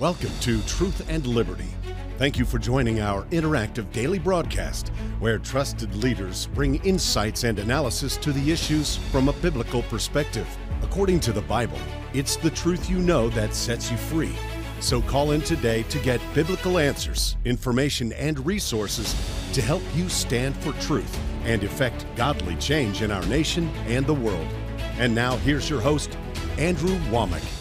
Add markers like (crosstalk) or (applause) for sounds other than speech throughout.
Welcome to Truth and Liberty. Thank you for joining our interactive daily broadcast where trusted leaders bring insights and analysis to the issues from a biblical perspective. According to the Bible, it's the truth you know that sets you free. So call in today to get biblical answers, information, and resources to help you stand for truth and effect godly change in our nation and the world. And now here's your host, Andrew Wommack.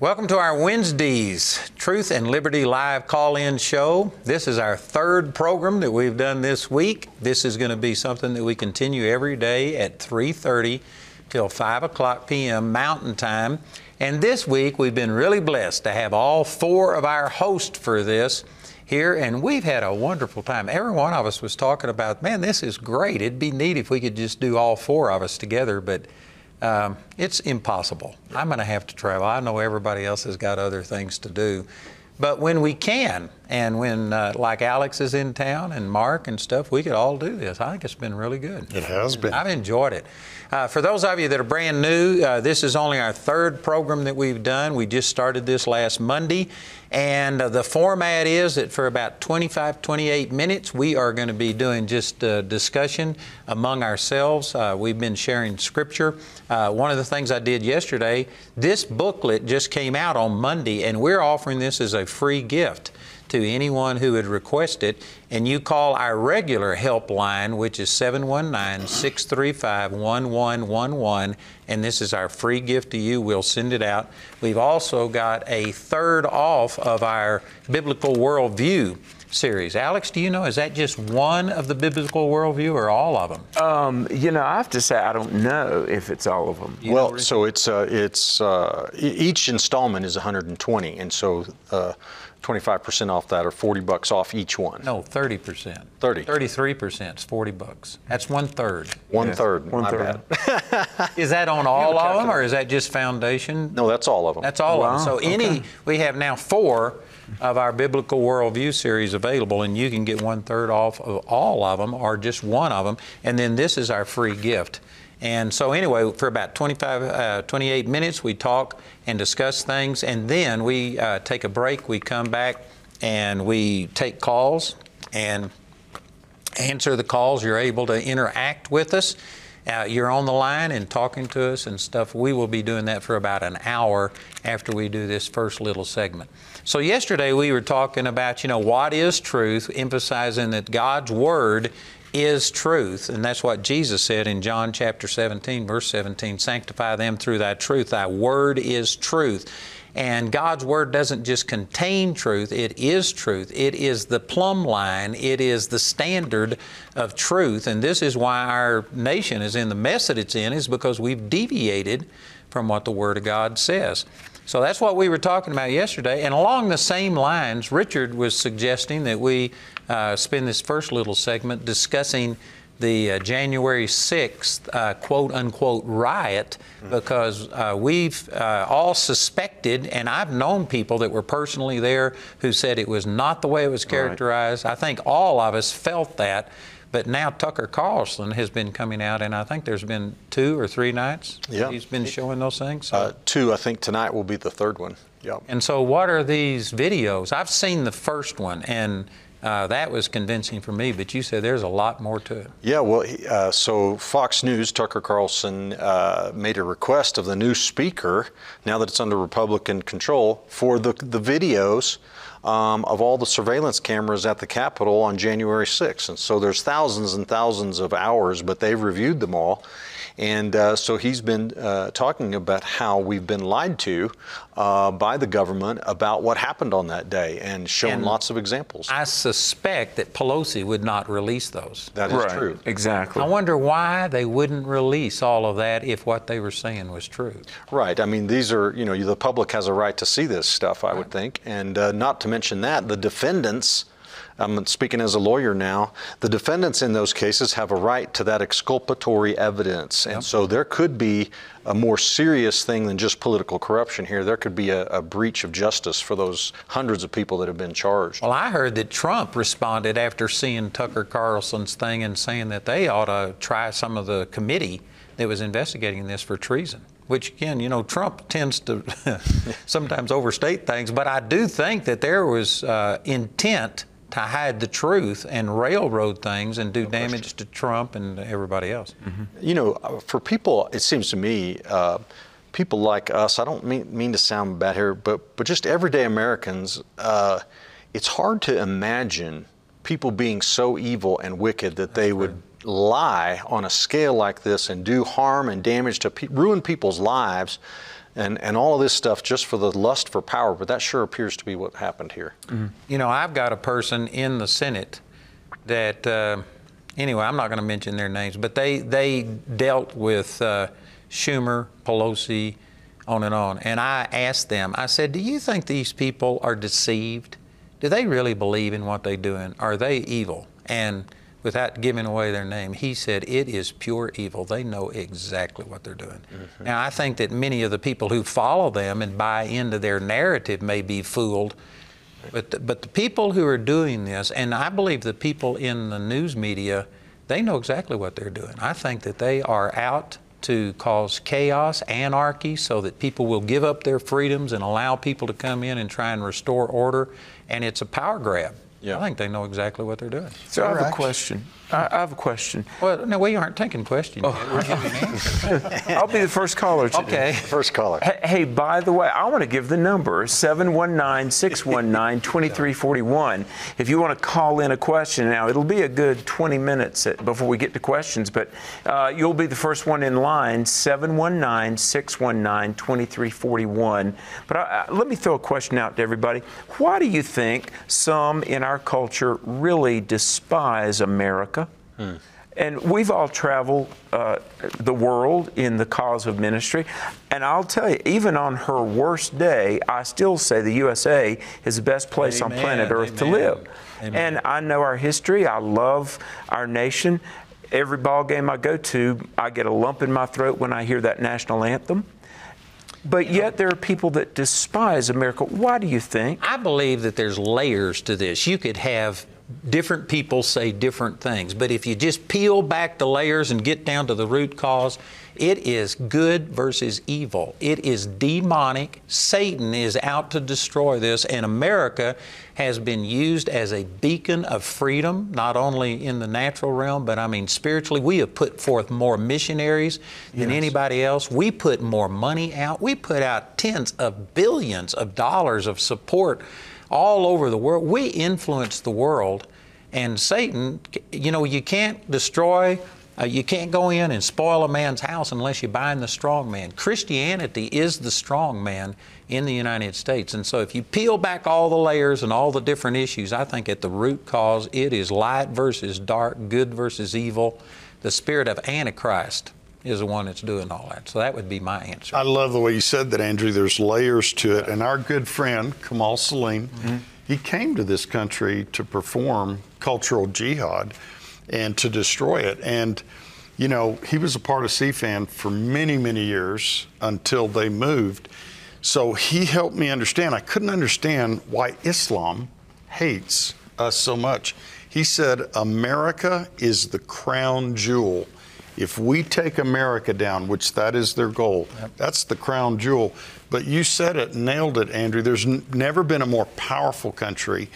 Welcome to our Wednesdays Truth and Liberty Live call in show. This is our third program that we've done this week. This is going to be something that we continue every day at 3:30 till 5 o'clock p.m. Mountain Time. And this week we've been really blessed to have all four of our hosts for this here, and we've had a wonderful time. Every one of us was talking about, man, this is great. It'd be neat if we could just do all four of us together, but um, it's impossible. I'm going to have to travel. I know everybody else has got other things to do. But when we can, and when uh, like Alex is in town and Mark and stuff, we could all do this. I think it's been really good. It has been. I've enjoyed it. Uh, for those of you that are brand new, uh, this is only our third program that we've done. We just started this last Monday. And uh, the format is that for about 25, 28 minutes, we are going to be doing just uh, discussion among ourselves. Uh, we've been sharing scripture. Uh, one of the things I did yesterday, this booklet just came out on Monday, and we're offering this as a free gift to anyone who would request it. And you call our regular helpline, which is 719 635 1111. And this is our free gift to you. We'll send it out. We've also got a third off of our Biblical Worldview series. Alex, do you know, is that just one of the biblical worldview or all of them? Um, you know, I have to say I don't know if it's all of them. You well, so it's uh, it's uh, each installment is 120, and so uh, 25% off that, or 40 bucks off each one. no, 30%. 30. 33% is 40 bucks. That's one third. One Yes, third. one my third. bad. (laughs) Is that on all of them or is that just foundation? No, that's all of them. That's all of them. Wow, So any, we have now four of our biblical worldview series available, and you can get one third off of all of them or just one of them. And then this is our free gift. And so anyway, for about 25, uh, 28 minutes, we talk and discuss things, and then we uh, take a break. We come back and we take calls and answer the calls. You're able to interact with us. Uh, you're on the line and talking to us and stuff. We will be doing that for about an hour after we do this first little segment. So, yesterday we were talking about, you know, what is truth, emphasizing that God's Word is truth. And that's what Jesus said in John chapter 17, verse 17 Sanctify them through thy truth. Thy Word is truth. And God's Word doesn't just contain truth, it is truth. It is the plumb line, it is the standard of truth. And this is why our nation is in the mess that it's in, is because we've deviated from what the Word of God says. So that's what we were talking about yesterday. And along the same lines, Richard was suggesting that we uh, spend this first little segment discussing the uh, January 6th uh, quote unquote riot because uh, we've uh, all suspected, and I've known people that were personally there who said it was not the way it was characterized. I think all of us felt that. But now Tucker Carlson has been coming out, and I think there's been two or three nights Yeah. he's been showing those things. So- Uh, two, I think tonight will be the third one. Yep. and so, what are these videos? I've seen the first one, and uh, that was convincing for me. But you said there's a lot more to it. Yeah, well, uh, so Fox News, Tucker Carlson uh, made a request of the new speaker, now that it's under Republican control, for the, the videos um, of all the surveillance cameras at the Capitol on January 6th. And so there's thousands and thousands of hours, but they've reviewed them all. And uh, so he's been uh, talking about how we've been lied to uh, by the government about what happened on that day and shown And lots of examples. I suspect that Pelosi would not release those. that is right. true. Exactly. I wonder why they wouldn't release all of that if what they were saying was true. Right. I mean, these are, you know, the public has a right to see this stuff, I would think. And uh, not to mention that, the defendants, I'm speaking as a lawyer now, the defendants in those cases have a right to that exculpatory evidence. And so there could be a more serious thing than just political corruption here. There could be a, a breach of justice for those hundreds of people that have been charged. Well, I heard that Trump responded after seeing Tucker Carlson's thing and saying that they ought to try some of the committee that was investigating this for treason. Which again, you know, Trump tends to (laughs) sometimes overstate things, but I do think that there was uh, intent to hide the truth and railroad things and do damage to Trump and everybody else. You know, uh, for people, it seems to me, uh, people like us, I don't mean, mean to sound bad here, but, but just everyday Americans, uh, it's hard to imagine people being so evil and wicked that they would lie on a scale like this and do harm and damage to pe- ruin people's lives and, and all of this stuff just for the lust for power. But that sure appears to be what happened here. You know, I've got a person in the Senate that, uh, anyway, I'm not going to mention their names, but they they dealt with uh, Schumer, Pelosi, on and on. And I asked them, I said, "Do you think these people are deceived? Do they really believe in what they're doing? Are they evil?" And without giving away their name, he said, It is pure evil. They know exactly what they're doing. Mm-hmm. Now, I think that many of the people who follow them and buy into their narrative may be fooled. But the, but the people who are doing this, and I believe the people in the news media, they know exactly what they're doing. I think that they are out to cause chaos, anarchy, so that people will give up their freedoms and allow people to come in and try and restore order. And it's a power grab. Yeah. I think they know exactly what they're doing. So I have a question. I, I have a question. Well, no, we aren't taking questions. yet. We're giving answers. (laughs) I'll be the first caller today. Okay. First caller. Hey, hey, by the way, I want to give the number 719 619 2341. If you want to call in a question, now it'll be a good 20 minutes before we get to questions, but uh, you'll be the first one in line 719 619 2341. But I, I, let me throw a question out to everybody. Why do you think some in our culture really despise America? And we've all traveled uh, the world in the cause of ministry. And I'll tell you, even on her worst day, I still say the USA is the best place on planet Earth to live. amen. And I know our history. I love our nation. Every ball game I go to, I get a lump in my throat when I hear that national anthem. But yet there are people that despise America. Why do you think? I believe that there's layers to this. You could have different people say different things, but if you just peel back the layers and get down to the root cause, it is good versus evil. It is demonic. Satan is out to destroy this, and America has been used as a beacon of freedom, not only in the natural realm, but I mean spiritually. We have put forth more missionaries than anybody else. We put more money out. We put out tens of billions of dollars of support all over the world. We influence the world, and Satan, you know, you can't destroy. Uh, you can't go in and spoil a man's house unless you bind the strong man. Christianity is the strong man in the United States. And so if you peel back all the layers and all the different issues, I think at the root cause it is light versus dark, good versus evil. The spirit of Antichrist is the one that's doing all that. So that would be my answer. I love the way you said that, Andrew. There's layers to it. And our good friend, Kamal Saleem, mm-hmm. he came to this country to perform cultural jihad and to destroy it. And, you know, he was a part of CFAN for many, many years until they moved. So he helped me understand. I couldn't understand why Islam hates us so much. He said, America is the crown jewel. If we take America down, which that is their goal, that's the crown jewel. But you said it, nailed it, Andrew. There's n- never been a more powerful country.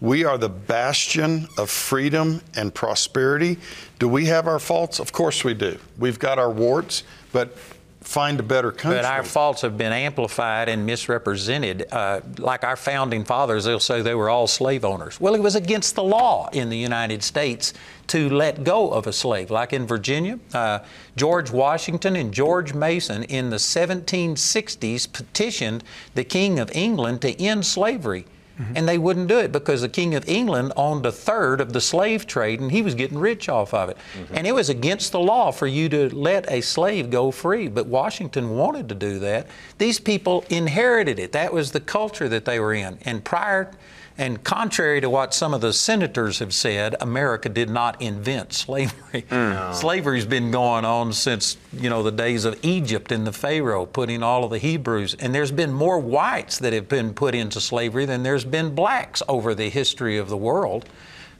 We are the bastion of freedom and prosperity. Do we have our faults? Of course we do. We've got our warts, but find a better country. But our faults have been amplified and misrepresented. Uh, like our founding fathers, they'll say they were all slave owners. Well, it was against the law in the United States to let go of a slave. Like in Virginia, uh, George Washington and George Mason in the 1760s petitioned the King of England to end slavery. Mm-hmm. And they wouldn't do it because the King of England owned a third of the slave trade and he was getting rich off of it. Mm-hmm. And it was against the law for you to let a slave go free. But Washington wanted to do that. These people inherited it. That was the culture that they were in. And prior and contrary to what some of the senators have said, America did not invent slavery. Slavery's been going on since, you know, the days of Egypt and the Pharaoh putting all of the Hebrews. And there's been more whites that have been put into slavery than there's been blacks over the history of the world.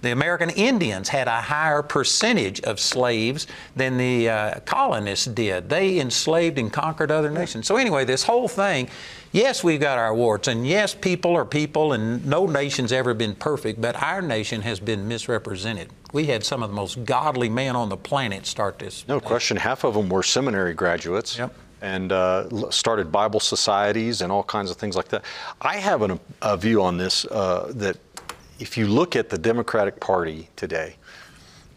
The American Indians had a higher percentage of slaves than the uh, colonists did. They enslaved and conquered other nations. So, anyway, this whole thing, yes, we've got our warts, and yes, people are people, and no nation's ever been perfect, but our nation has been misrepresented. We had some of the most godly men on the planet start this. No question. Half of them were seminary graduates. Yep. And uh, started Bible societies and all kinds of things like that. I have an, a view on this uh, that if you look at the Democratic Party today,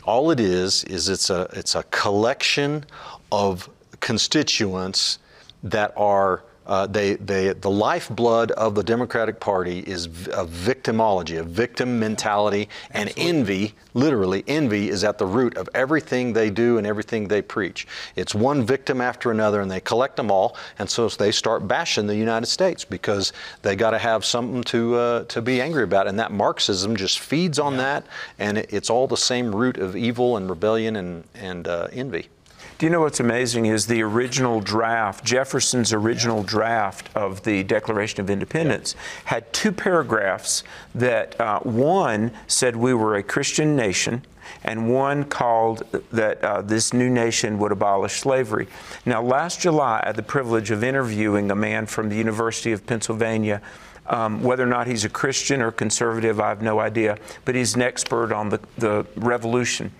all it is is it's a it's a collection of constituents that are uh, they, they, the lifeblood of the Democratic Party is a victimology, a victim mentality, and envy, literally, envy is at the root of everything they do and everything they preach. It's one victim after another, and they collect them all, and so they start bashing the United States because they got to have something to, uh, to be angry about. And that Marxism just feeds on that, and it, it's all the same root of evil and rebellion and, and uh, envy. Do you know what's amazing is the original draft, Jefferson's original draft of the Declaration of Independence, had two paragraphs that uh, one said we were a Christian nation, and one called that uh, this new nation would abolish slavery. Now, last July, I had the privilege of interviewing a man from the University of Pennsylvania. Um, whether or not he's a Christian or conservative, I have no idea, but he's an expert on the, the revolution.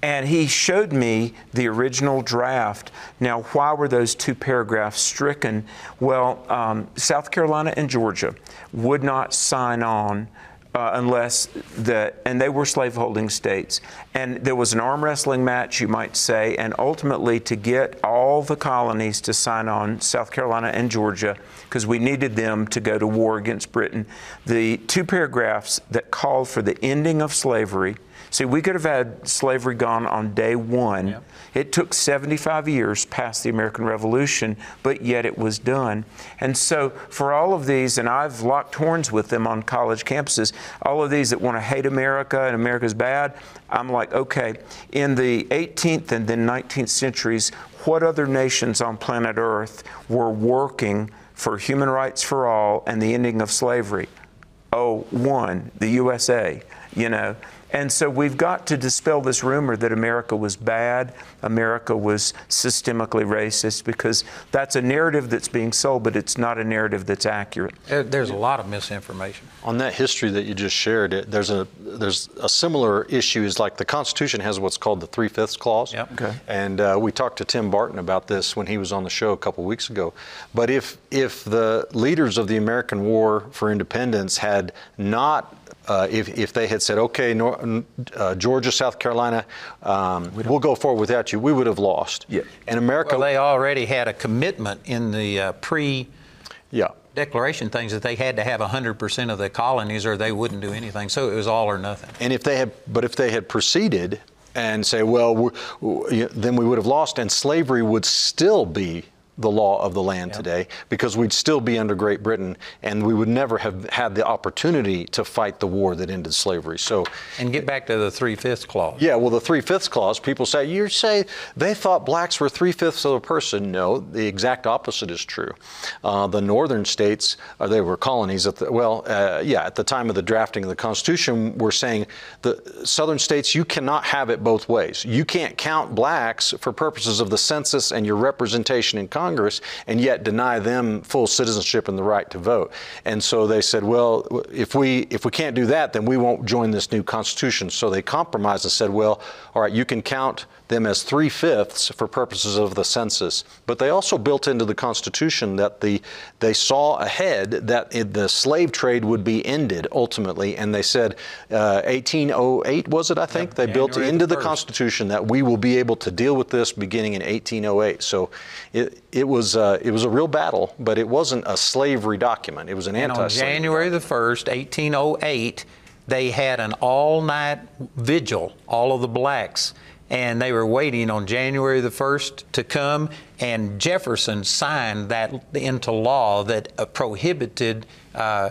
And he showed me the original draft. Now, why were those two paragraphs stricken? Well, um, South Carolina and Georgia would not sign on uh, unless the and they were slaveholding states. And there was an arm wrestling match you might say and ultimately to get all the colonies to sign on South Carolina and Georgia because we needed them to go to war against Britain. The two paragraphs that called for the ending of slavery see we could have had slavery gone on day 1 Yep. it took 75 years past the American Revolution, but yet it was done. And so, for all of these, and I've locked horns with them on college campuses, all of these that want to hate America and America's bad, I'm like, okay, in the 18th and then 19th centuries, what other nations on planet Earth were working for human rights for all and the ending of slavery? Oh, one, the USA, you know. And so we've got to dispel this rumor that America was bad, America was systemically racist, because that's a narrative that's being sold, but it's not a narrative that's accurate. There's a lot of misinformation. On that history that you just shared, it, there's a there's a similar issue. Is like the Constitution has what's called the three fifths clause. Yep. Okay. And uh, we talked to Tim Barton about this when he was on the show a couple weeks ago. But if if the leaders of the American War for Independence had not uh, if, if they had said, okay, Nor- uh, Georgia, South Carolina, um, we'll go forward without you, we would have lost. Yeah. And America, Well, they already had a commitment in the uh, pre yeah. declaration things that they had to have 100% of the colonies or they wouldn't do anything. So it was all or nothing. And if they had, but if they had proceeded and say, well, we we- then we would have lost, and slavery would still be the law of the land today because we'd still be under Great Britain, and we would never have had the opportunity to fight the war that ended slavery. So, And get back to the three fifths clause. yeah, well, the three fifths clause, people say, you say they thought blacks were three fifths of a person. No, the exact opposite is true. Uh, the northern states, uh, they were colonies at the, well, uh, yeah, at the time of the drafting of the Constitution, were saying the southern states, you cannot have it both ways. You can't count blacks for purposes of the census and your representation in Congress and yet deny them full citizenship and the right to vote. And so they said, well, if we if we can't do that, then we won't join this new constitution. So they compromised and said, well, all right, you can count them as three fifths for purposes of the census. But they also built into the Constitution that the they saw ahead that it, the slave trade would be ended ultimately, and they said, uh, 1808 was it? I think they built into the the Constitution that we will be able to deal with this beginning in 1808. So it it was uh, it was a real battle, but it wasn't a slavery document. It was an And on. January the 1st, 1808, they had an all night vigil, all of the blacks, and they were waiting on January the 1st to come. And Jefferson signed that into law that uh, prohibited uh,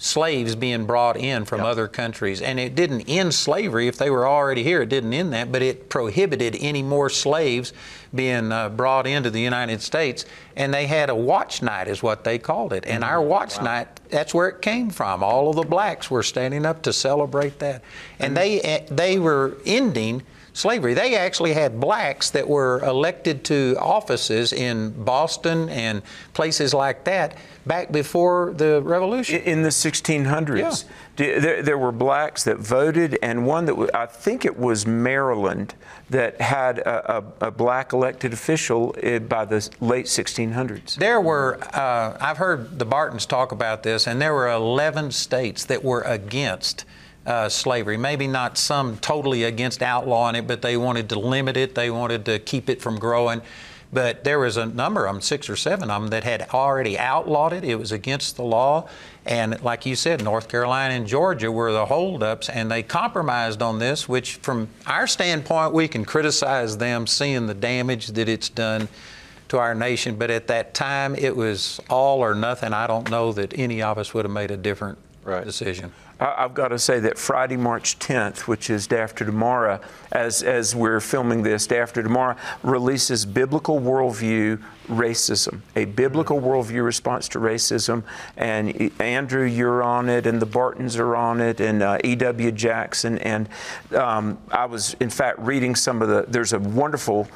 slaves being brought in from other countries. And it didn't end slavery if they were already here. It didn't end that, but it prohibited any more slaves being uh, brought into the United States. And they had a watch night, is what they called it. And our watch night, that's where it came from. All of the blacks were standing up to celebrate that. And they, eh, they were ending slavery. They actually had blacks that were elected to offices in Boston and places like that back before the Revolution. In the 1600s, Yeah. There, there were blacks that voted, and one that I think it was Maryland that had a, a, a black elected official eh, by the late 1600s. There were, uh, I've heard the Bartons talk about this, and there were 11 states that were against uh, slavery. Maybe not some totally against outlawing it, but they wanted to limit it, they wanted to keep it from growing. But there was a number of them, six or seven of them, that had already outlawed it. It was against the law. And like you said, North Carolina and Georgia were the holdups, and they compromised on this, which, from our standpoint, we can criticize them seeing the damage that it's done to our nation. But at that time, it was all or nothing. I don't know that any of us would have made a different Right. decision. I- I've got to say that Friday, March 10th, which is day after tomorrow, as, as we're filming this, day after tomorrow, releases Biblical Worldview Racism, a biblical worldview response to racism. And Andrew, you're on it, and the Bartons are on it, and uh, E.W. Jackson. And um, I was, in fact, reading some of the, there's a wonderful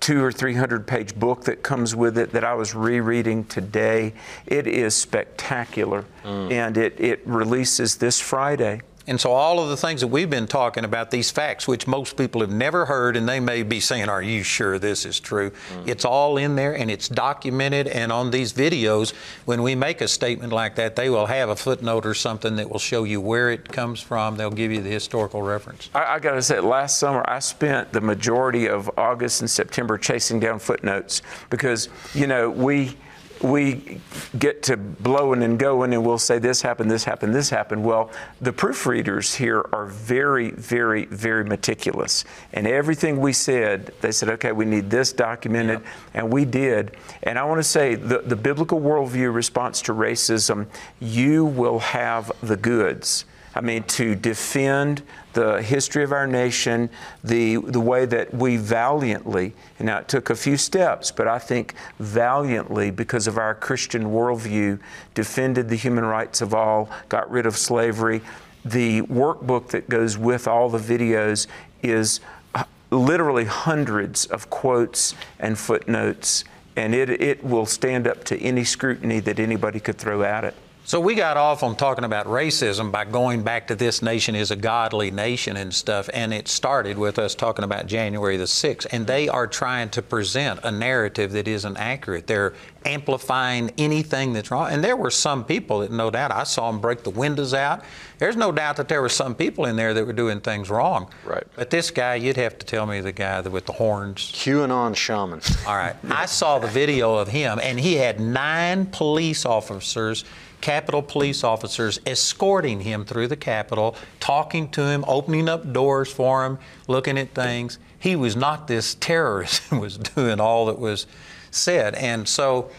two or three hundred page book that comes with it that I was rereading today. It is spectacular, mm. and it, it releases this Friday. And so, all of the things that we've been talking about, these facts, which most people have never heard, and they may be saying, Are you sure this is true? Mm. It's all in there and it's documented. And on these videos, when we make a statement like that, they will have a footnote or something that will show you where it comes from. They'll give you the historical reference. I, I got to say, last summer I spent the majority of August and September chasing down footnotes because you know we we get to blowing and going and we'll say this happened, this happened, this happened. Well, the proofreaders here are very, very, very meticulous. And everything we said, they said, okay, we need this documented, and we did. And I want to say the, the biblical worldview response to racism, you will have the goods. I mean, to defend the history of our nation, the, the way that we valiantly, and now it took a few steps, but I think valiantly, because of our Christian worldview, defended the human rights of all, got rid of slavery. The workbook that goes with all the videos is uh, literally hundreds of quotes and footnotes, and it, it will stand up to any scrutiny that anybody could throw at it. So we got off on talking about racism by going back to this nation is a godly nation and stuff, and it started with us talking about January the 6th, and they are trying to present a narrative that isn't accurate. They're amplifying anything that's wrong, and there were some people that, no doubt, I saw them break the windows out. There's no doubt that there were some people in there that were doing things wrong. Right. But this guy, you'd have to tell me the guy that with the horns. QAnon shaman. All right. I saw the video of him, and he had nine police officers, Capitol police officers, escorting him through the Capitol, talking to him, opening up doors for him, looking at things. He was not this terrorist (laughs) who was doing all that was said. And so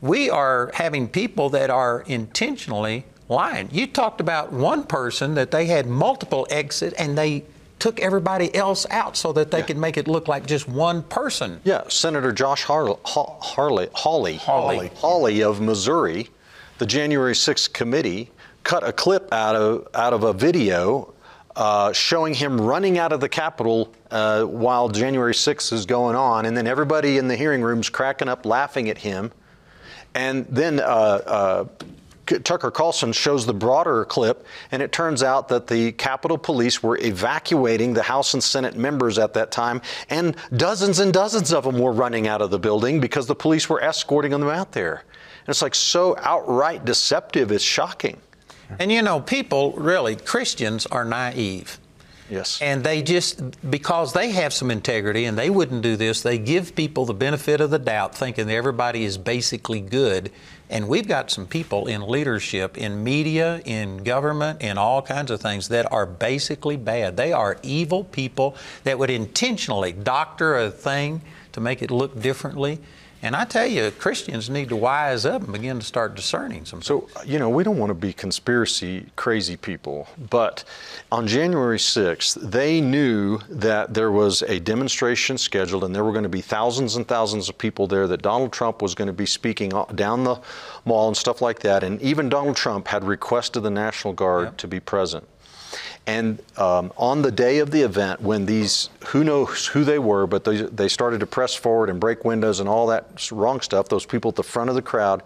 we are having people that are intentionally lying. You talked about one person that they had multiple exits and they took everybody else out so that they could make it look like just one person. Yeah, Senator Josh Har- Ha- Harley, Hawley, Hawley. Hawley of Missouri, the January 6th committee cut a clip out of out of a video uh, showing him running out of the Capitol uh, while January 6th is going on, and then everybody in the hearing rooms cracking up, laughing at him, and then. Uh, uh, Tucker Carlson shows the broader clip, and it turns out that the Capitol Police were evacuating the House and Senate members at that time, and dozens and dozens of them were running out of the building because the police were escorting them out there. And it's like so outright deceptive, it's shocking. And you know, people really, Christians are naive. Yes. And they just, because they have some integrity and they wouldn't do this, they give people the benefit of the doubt, thinking that everybody is basically good. And we've got some people in leadership, in media, in government, in all kinds of things that are basically bad. They are evil people that would intentionally doctor a thing to make it look differently. And I tell you, Christians need to wise up and begin to start discerning some. So, you know, we don't want to be conspiracy crazy people, but on January 6th, they knew that there was a demonstration scheduled and there were going to be thousands and thousands of people there, that Donald Trump was going to be speaking down the mall and stuff like that. And even Donald Trump had requested the National Guard yep. to be present. And um, on the day of the event, when these, who knows who they were, but they, they started to press forward and break windows and all that wrong stuff, those people at the front of the crowd,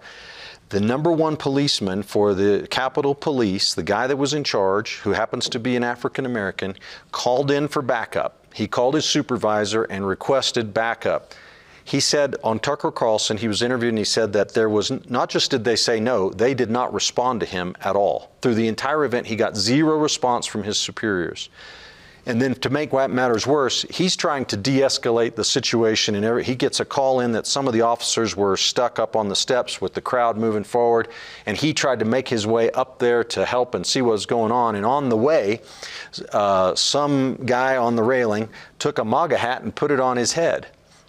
the number one policeman for the Capitol Police, the guy that was in charge, who happens to be an African American, called in for backup. He called his supervisor and requested backup. He said on Tucker Carlson, he was interviewed and he said that there was not just did they say no, they did not respond to him at all. Through the entire event, he got zero response from his superiors. And then to make matters worse, he's trying to de-escalate the situation, and every, he gets a call in that some of the officers were stuck up on the steps with the crowd moving forward, and he tried to make his way up there to help and see what was going on. And on the way, uh, some guy on the railing took a MAGA hat and put it on his head.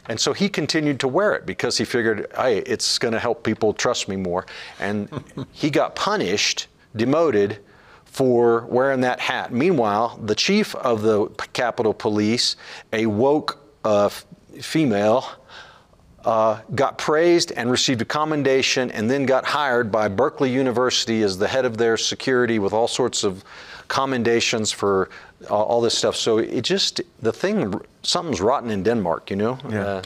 And so he continued to wear it because he figured, hey, it's going to help people trust me more. And (laughs) he got punished, demoted for wearing that hat. Meanwhile, the chief of the Capitol Police, a woke uh, female, uh, got praised and received a commendation and then got hired by Berkeley University as the head of their security with all sorts of commendations for uh, all this stuff. So it just, the thing, something's rotten in Denmark, you know? Yeah. Uh,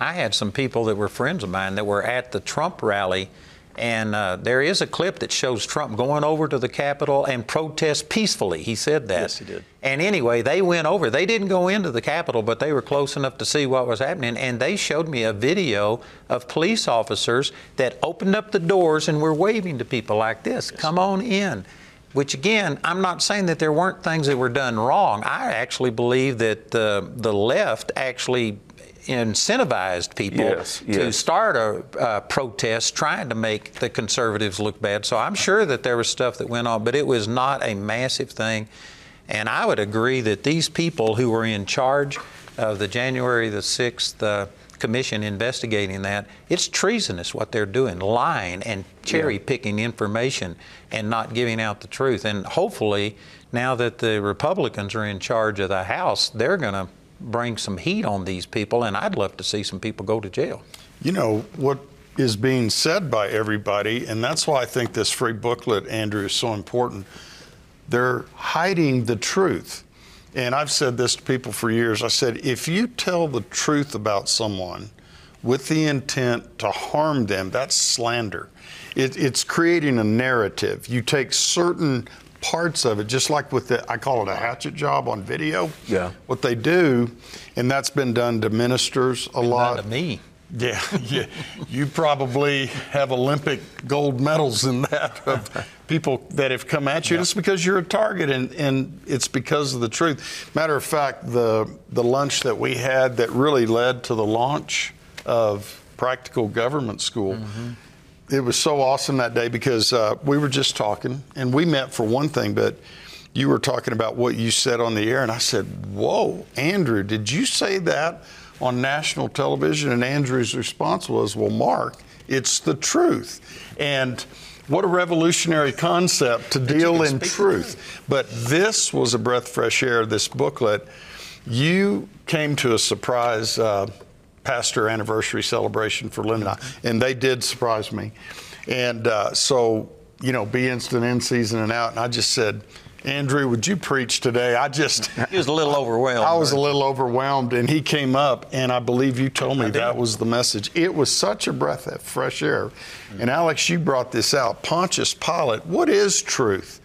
I had some people that were friends of mine that were at the Trump rally. And uh, there is a clip that shows Trump going over to the Capitol and protest peacefully. He said that. Yes, he did. And anyway, they went over. They didn't go into the Capitol, but they were close enough to see what was happening. And they showed me a video of police officers that opened up the doors and were waving to people like this yes. Come on in which again, I'm not saying that there weren't things that were done wrong. I actually believe that uh, the left actually incentivized people yes, yes. to start a, a, protest trying to make the conservatives look bad. So I'm sure that there was stuff that went on, but it was not a massive thing. And I would agree that these people who were in charge of the January the 6th uh, commission investigating that, it's treasonous what they're doing, lying and cherry picking information and not giving out the truth. And hopefully, now that the Republicans are in charge of the House, they're going to bring some heat on these people, and I'd love to see some people go to jail. You know, what is being said by everybody, and that's why I think this free booklet, Andrew, is so important. They're hiding the truth. And I've said this to people for years. I said, if you tell the truth about someone with the intent to harm them, that's slander. It, it's creating a narrative. You take certain parts of it, just like with the, I call it a hatchet job on video. Yeah. What they do, and that's been done to ministers a been lot. to me. Yeah, (laughs) yeah. you probably have Olympic gold medals in that of people that have come at you. Yeah. It's because you're a target, and, and it's because of the truth. Matter of fact, the the lunch that we had that really led to the launch of Practical Government School. Mm-hmm. It was so awesome that day because uh, we were just talking, and we met for one thing, but you were talking about what you said on the air, and I said, "Whoa, Andrew, did you say that?" on national television, and Andrew's response was, Well, Mark, it's the truth. And what a revolutionary concept to deal in truth. But this was a breath of fresh air, this booklet. You came to a surprise uh, pastor anniversary celebration for Linda, and they did surprise me. And uh, so, you know, be instant in season and out. And I just said, Andrew, would you preach today? I just. (laughs) He was a little overwhelmed. I was a little overwhelmed, and he came up, and I believe you told me that was the message. It was such a breath of fresh air. Mm-hmm. And Alex, you brought this out. Pontius Pilate, what is truth?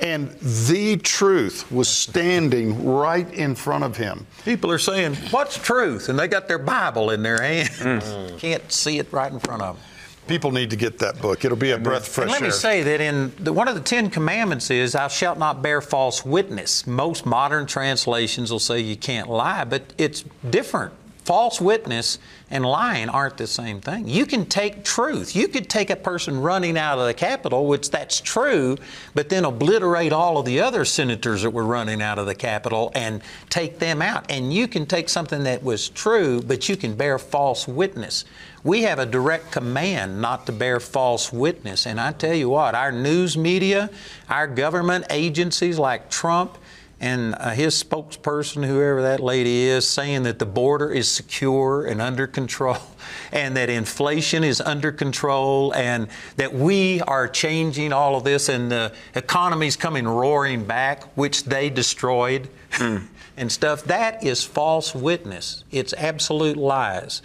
And the truth was standing right in front of him. People are saying, What's truth? And they got their Bible in their hand. Mm. Can't see it right in front of them. People need to get that book. It'll be a breath of fresh and let air. me say that in the, one of the Ten Commandments is, "Thou shalt not bear false witness." Most modern translations will say you can't lie, but it's different false witness and lying aren't the same thing. You can take truth. You could take a person running out of the Capitol, which that's true, but then obliterate all of the other senators that were running out of the Capitol and take them out. And you can take something that was true, but you can bear false witness. We have a direct command not to bear false witness. And I tell you what, our news media, our government agencies like Trump, and uh, his spokesperson, whoever that lady is, saying that the border is secure and under control, (laughs) and that inflation is under control, and that we are changing all of this, and the economy's coming roaring back, which they destroyed, mm. (laughs) and stuff. That is false witness. It's absolute lies.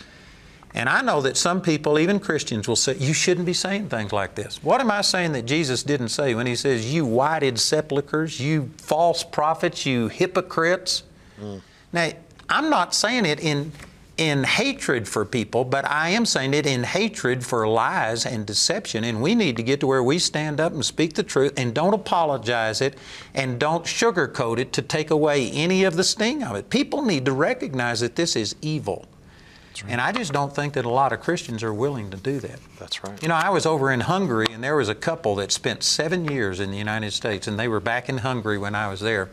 And I know that some people, even Christians, will say, You shouldn't be saying things like this. What am I saying that Jesus didn't say when He says, You whited sepulchres, you false prophets, you hypocrites? Mm. Now, I'm not saying it in, in hatred for people, but I am saying it in hatred for lies and deception. And we need to get to where we stand up and speak the truth and don't apologize it and don't sugarcoat it to take away any of the sting of it. People need to recognize that this is evil. Right. And I just don't think that a lot of Christians are willing to do that. That's right. You know, I was over in Hungary and there was a couple that spent seven years in the United States and they were back in Hungary when I was there.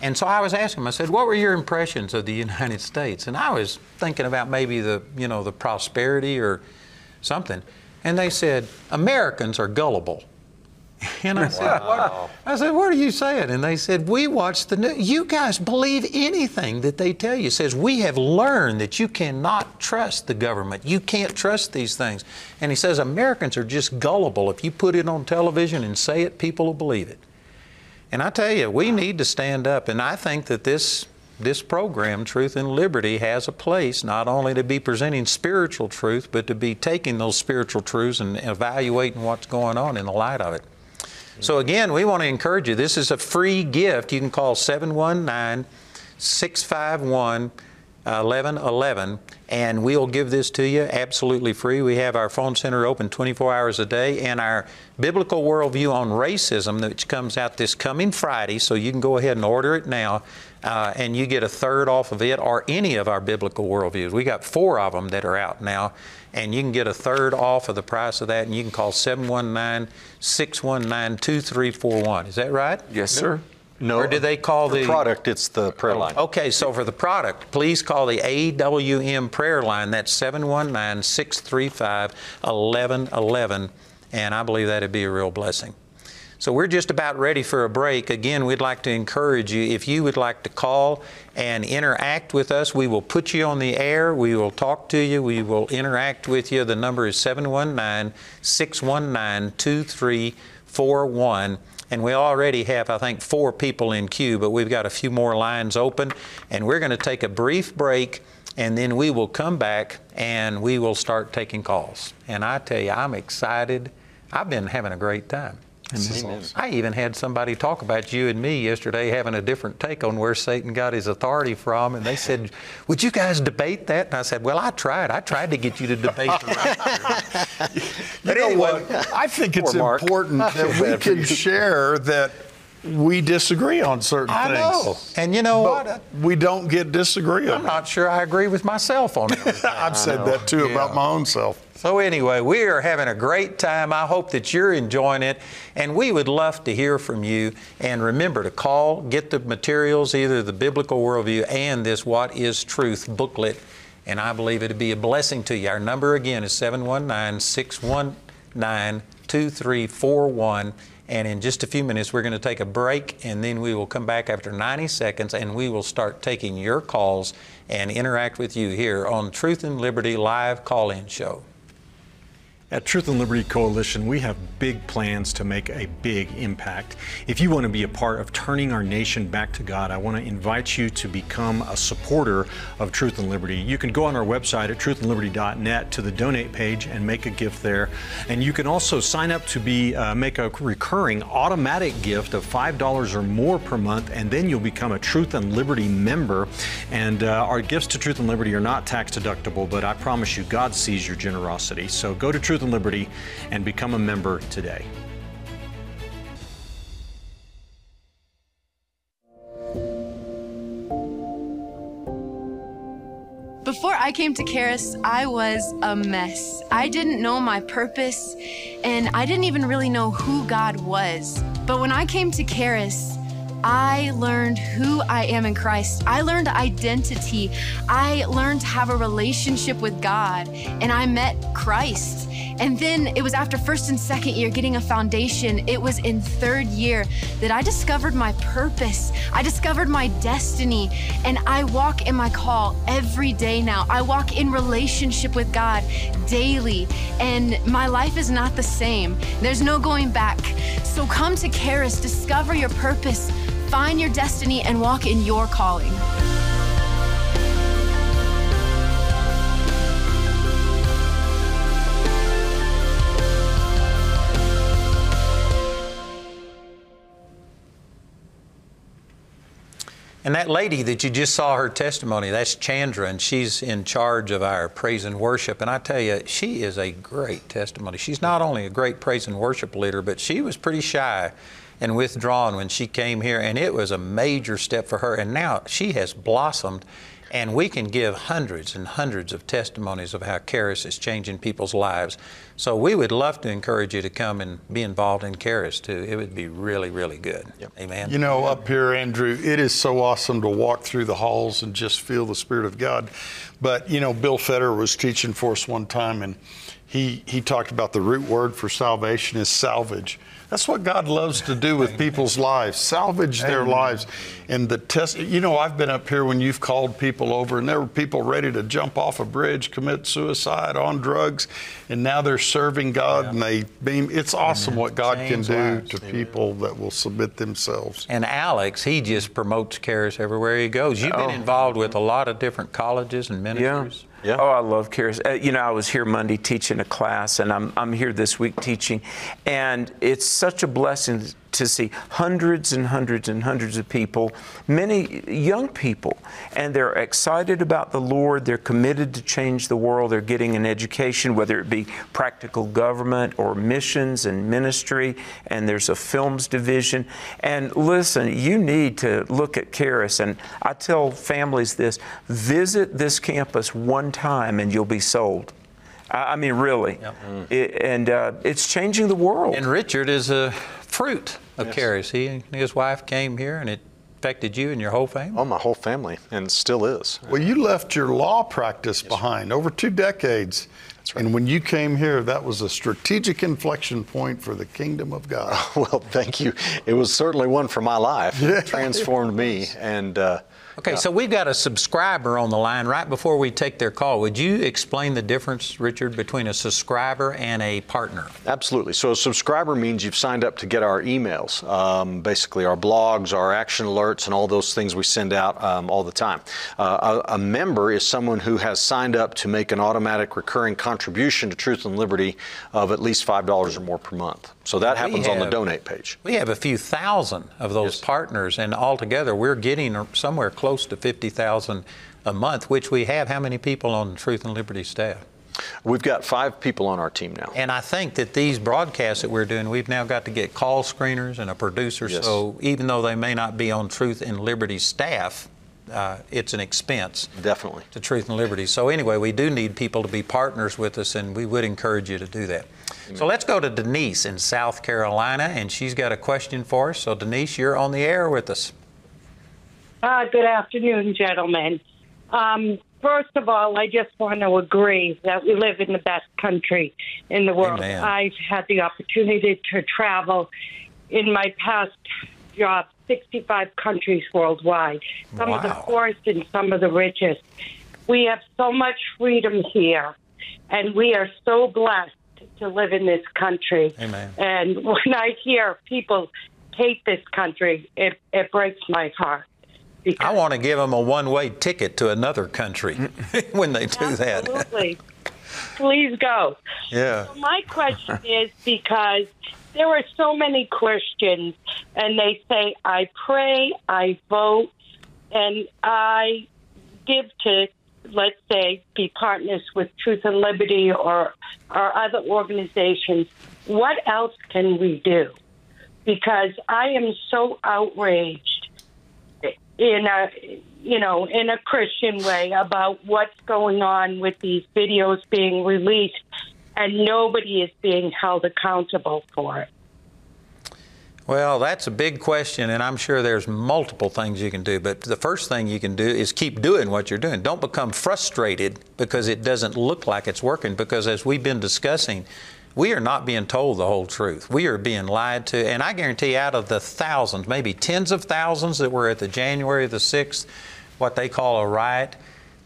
And so I was asking them, I said, what were your impressions of the (laughs) United States? And I was thinking about maybe the, you know, the prosperity or something. And they said, Americans are gullible. (laughs) And I said, wow. I said, what are you saying? And they said, we watch the news. You guys believe anything that they tell you. It says, we have learned that you cannot trust the government. You can't trust these things. And he says, Americans are just gullible. If you put it on television and say it, people will believe it. And I tell you, we need to stand up. And I think that this this program, Truth and Liberty, has a place not only to be presenting spiritual truth, but to be taking those spiritual truths and evaluating what's going on in the light of it. So again, we want to encourage you. This is a free gift. You can call 719 651 1111 and we'll give this to you absolutely free. We have our phone center open 24 hours a day and our biblical worldview on racism, which comes out this coming Friday, so you can go ahead and order it now. Uh, and you get a third off of it or any of our biblical worldviews. We got four of them that are out now, and you can get a third off of the price of that, and you can call 719 619 2341. Is that right? Yes, sir. No. Or do they call the, the product? It's the prayer line. Okay, so for the product, please call the AWM prayer line. That's 719 635 1111. And I believe that'd be a real blessing. So we're just about ready for a break. Again, we'd like to encourage you if you would like to call and interact with us, we will put you on the air. We will talk to you. We will interact with you. The number is 719 619 2341. And we already have, I think, four people in queue, but we've got a few more lines open. And we're going to take a brief break and then we will come back and we will start taking calls. And I tell you, I'm excited. I've been having a great time. I even had somebody talk about you and me yesterday having a different take on where Satan got his authority from. And they said, Would you guys debate that? And I said, Well, I tried. I tried to get you to debate the right (laughs) You know anyway, what? I think it's important (laughs) that we can share that we disagree on certain I things. Know. And you know but what? We don't get disagreeable. I'm not sure I agree with myself on it. (laughs) I've said that too yeah. about my own self. So, anyway, we are having a great time. I hope that you're enjoying it, and we would love to hear from you. And remember to call, get the materials, either the biblical worldview and this What is Truth booklet, and I believe it'd be a blessing to you. Our number again is 719 619 2341. And in just a few minutes, we're going to take a break, and then we will come back after 90 seconds and we will start taking your calls and interact with you here on Truth and Liberty Live Call In Show. At Truth and Liberty Coalition, we have big plans to make a big impact. If you want to be a part of turning our nation back to God, I want to invite you to become a supporter of Truth and Liberty. You can go on our website at truthandliberty.net to the donate page and make a gift there. And you can also sign up to be uh, make a recurring automatic gift of $5 or more per month, and then you'll become a Truth and Liberty member. And uh, our gifts to Truth and Liberty are not tax deductible, but I promise you, God sees your generosity. So go to Truth Truth and Liberty and become a member today. Before I came to Charis, I was a mess. I didn't know my purpose, and I didn't even really know who God was. But when I came to Charis, I learned who I am in Christ. I learned identity. I learned to have a relationship with God, and I met Christ. And then it was after first and second year getting a foundation, it was in third year that I discovered my purpose. I discovered my destiny, and I walk in my call every day now. I walk in relationship with God daily, and my life is not the same. There's no going back. So come to Charis, discover your purpose, find your destiny, and walk in your calling. And that lady that you just saw her testimony, that's Chandra, and she's in charge of our praise and worship. And I tell you, she is a great testimony. She's not only a great praise and worship leader, but she was pretty shy and withdrawn when she came here, and it was a major step for her. And now she has blossomed and we can give hundreds and hundreds of testimonies of how Charis is changing people's lives. So we would love to encourage you to come and be involved in Charis too. It would be really, really good. Yep. Amen. You know, up here, Andrew, it is so awesome to walk through the halls and just feel the Spirit of God. But, you know, Bill Federer was teaching for us one time and he, he talked about the root word for salvation is salvage. That's what God loves to do with people's lives, salvage their lives. And the test, you know, I've been up here when you've called people over, and there were people ready to jump off a bridge, commit suicide, on drugs, and now they're serving God, yeah. and they beam. It's awesome Amen. what God Change can do lives. to Amen. people that will submit themselves. And Alex, he just promotes Charis everywhere he goes. You've been oh. involved with a lot of different colleges and ministries. Yeah. Yeah. Oh, I love Charis. Uh, you know, I was here Monday teaching a class, and I'm, I'm here this week teaching. And it's such a blessing to see hundreds and hundreds and hundreds of people, many young people, and they're excited about the Lord. They're committed to change the world. They're getting an education, whether it be practical government or missions and ministry, and there's a films division. And listen, you need to look at Charis, and I tell families this visit this campus one time and you'll be sold. I mean, really. Yep. Mm. It, and uh, it's changing the world. And Richard is a fruit of yes. Charis. He and his wife came here, and it affected you and your whole family? Oh, my whole family, and still is. Well, you left your law practice yes, behind over two decades. Right. And when you came here, that was a strategic inflection point for the kingdom of God. (laughs) well, thank you. It was certainly one for my life. Yeah. It transformed me, and uh, Okay, yeah. so we've got a subscriber on the line right before we take their call. Would you explain the difference, Richard, between a subscriber and a partner? Absolutely. So a subscriber means you've signed up to get our emails, um, basically our blogs, our action alerts, and all those things we send out um, all the time. Uh, a, a, member is someone who has signed up to make an automatic recurring contribution to Truth and Liberty of at least $5 or more per month. So that happens have, on the donate page. We have a few thousand of those yes. partners, and altogether we're getting somewhere close to 50,000 a month, which we have how many people on Truth and Liberty staff? We've got five people on our team now. And I think that these broadcasts that we're doing, we've now got to get call screeners and a producer. Yes. So even though they may not be on Truth and Liberty staff, uh, it's an expense. Definitely. To Truth and Liberty. So anyway, we do need people to be partners with us, and we would encourage you to do that. So let's go to Denise in South Carolina, and she's got a question for us. So, Denise, you're on the air with us. Uh, good afternoon, gentlemen. Um, first of all, I just want to agree that we live in the best country in the world. Amen. I've had the opportunity to travel in my past job 65 countries worldwide, some wow. of the poorest and some of the richest. We have so much freedom here, and we are so blessed to live in this country. Amen. And (laughs) when I hear people hate this country, it, it breaks my heart. I want to give them a one-way ticket to another country (laughs) when they do that. Absolutely. Please go. (laughs) Yeah. So my question is because there are so many Christians, and they say, I pray, I vote, and I give to let's say, be partners with Truth and Liberty or, or other organizations, what else can we do? Because I am so outraged in a you know in a Christian way about what's going on with these videos being released, and nobody is being held accountable for it. Well, that's a big question, and I'm sure there's multiple things you can do. But the first thing you can do is keep doing what you're doing. Don't become frustrated because it doesn't look like it's working. Because as we've been discussing, we are not being told the whole truth. We are being lied to. And I guarantee out of the thousands, maybe tens of thousands that were at the January the 6th, what they call a riot,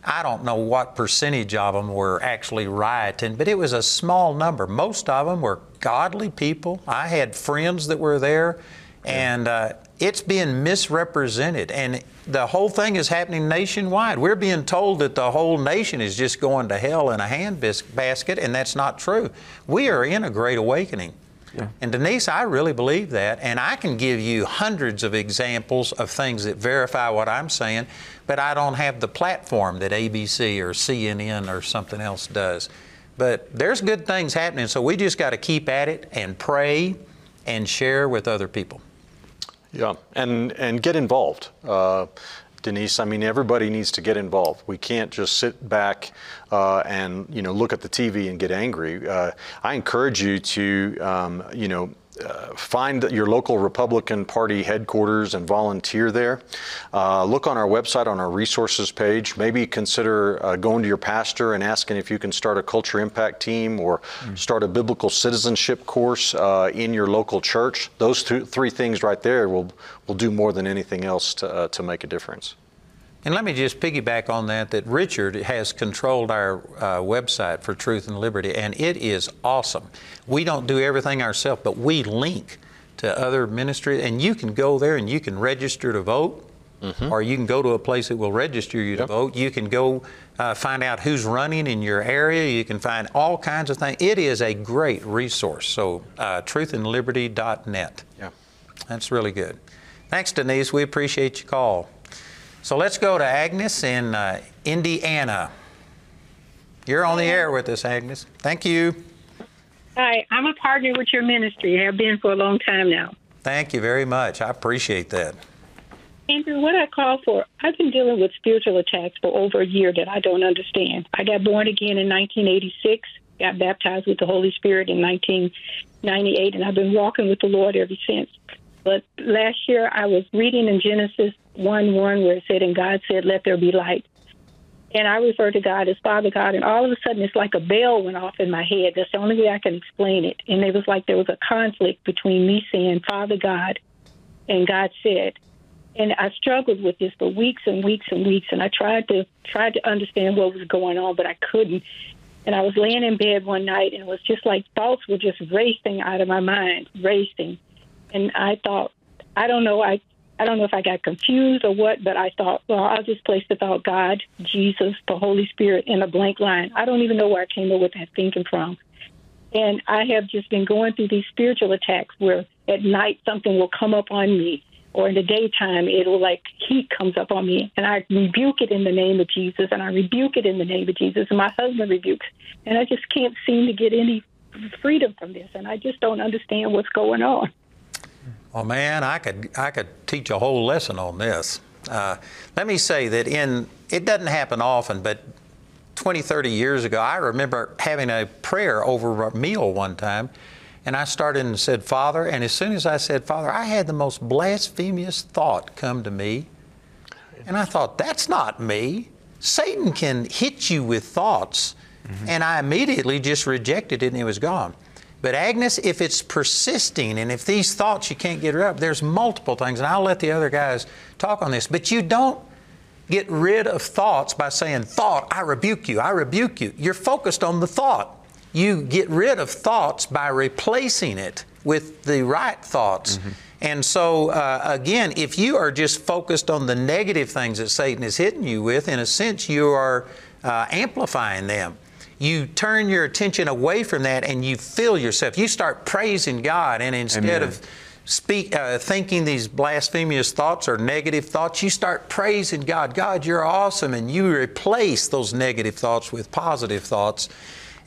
I don't know what percentage of them were actually rioting, but it was a small number. Most of them were godly people. I had friends that were there, and uh, it's being misrepresented. And the whole thing is happening nationwide. We're being told that the whole nation is just going to hell in a handbasket, and that's not true. We are in a great awakening. Yeah. And Denise, I really believe that, and I can give you hundreds of examples of things that verify what I'm saying, but I don't have the platform that ABC or CNN or something else does. But there's good things happening, so we just got to keep at it and pray and share with other people. Yeah, and and get involved. Uh, Denise, I mean, everybody needs to get involved. We can't just sit back uh, and you know look at the TV and get angry. Uh, I encourage you to um, you know uh, find your local Republican Party headquarters and volunteer there. Uh, look on our website on our resources page. Maybe consider uh, going to your pastor and asking if you can start a culture impact team or mm. start a biblical citizenship course uh, in your local church. Those two, three things right there will will do more than anything else to uh, to make a difference. And let me just piggyback on that that Richard has controlled our uh, website for Truth and Liberty, and it is awesome. We don't do everything ourselves, but we link to other ministries, and you can go there and you can register to vote. Mm-hmm. Or you can go to a place that will register you to vote. You can go uh, find out who's running in your area. You can find all kinds of things. It is a great resource. So, uh, truthandliberty.net. Yeah. That's really good. Thanks, Denise. We appreciate your call. So let's go to Agnes in uh, Indiana. You're on the air with us, Agnes. Thank you. Hi, I'm a partner with your ministry. I have been for a long time now. Thank you very much. I appreciate that. Andrew, what I call for, I've been dealing with spiritual attacks for over a year that I don't understand. I got born again in 1986, got baptized with the Holy Spirit in 1998, and I've been walking with the Lord ever since. But last year I was reading in Genesis 1 1 where it said, And God said, Let there be light. And I refer to God as Father God, and all of a sudden it's like a bell went off in my head. That's the only way I can explain it. And it was like there was a conflict between me saying Father God and God said. And I struggled with this for weeks and weeks and weeks, and I tried to tried to understand what was going on, but I couldn't. And I was laying in bed one night, and it was just like thoughts were just racing out of my mind, racing. And I thought, I don't know, I I don't know if I got confused or what, but I thought, well, I'll just place the thought God, Jesus, the Holy Spirit in a blank line. I don't even know where I came up with that thinking from. And I have just been going through these spiritual attacks where at night something will come up on me, or in the daytime it'll like heat comes up on me, and I rebuke it in the name of Jesus, and I rebuke it in the name of Jesus, and my husband rebukes, and I just can't seem to get any freedom from this, and I just don't understand what's going on. Well, man, I could I could teach a whole lesson on this. Uh, let me say that in it doesn't happen often, but 20, 30 years ago, I remember having a prayer over a meal one time, and I started and said, Father, and as soon as I said, Father, I had the most blasphemous thought come to me, and I thought, that's not me. Satan can hit you with thoughts, mm-hmm. and I immediately just rejected it, and it was gone. But Agnes, if it's persisting and if these thoughts you can't get rid of, there's multiple things, and I'll let the other guys talk on this. But you don't get rid of thoughts by saying, Thought, I rebuke you, I rebuke you. You're focused on the thought. You get rid of thoughts by replacing it with the right thoughts. Mm-hmm. And so, uh, again, if you are just focused on the negative things that Satan is hitting you with, in a sense, you are uh, amplifying them you turn your attention away from that and you fill yourself. You start praising God, and instead Amen. of speak, uh, thinking these blasphemous thoughts or negative thoughts, you start praising God. God, you're awesome, and you replace those negative thoughts with positive thoughts.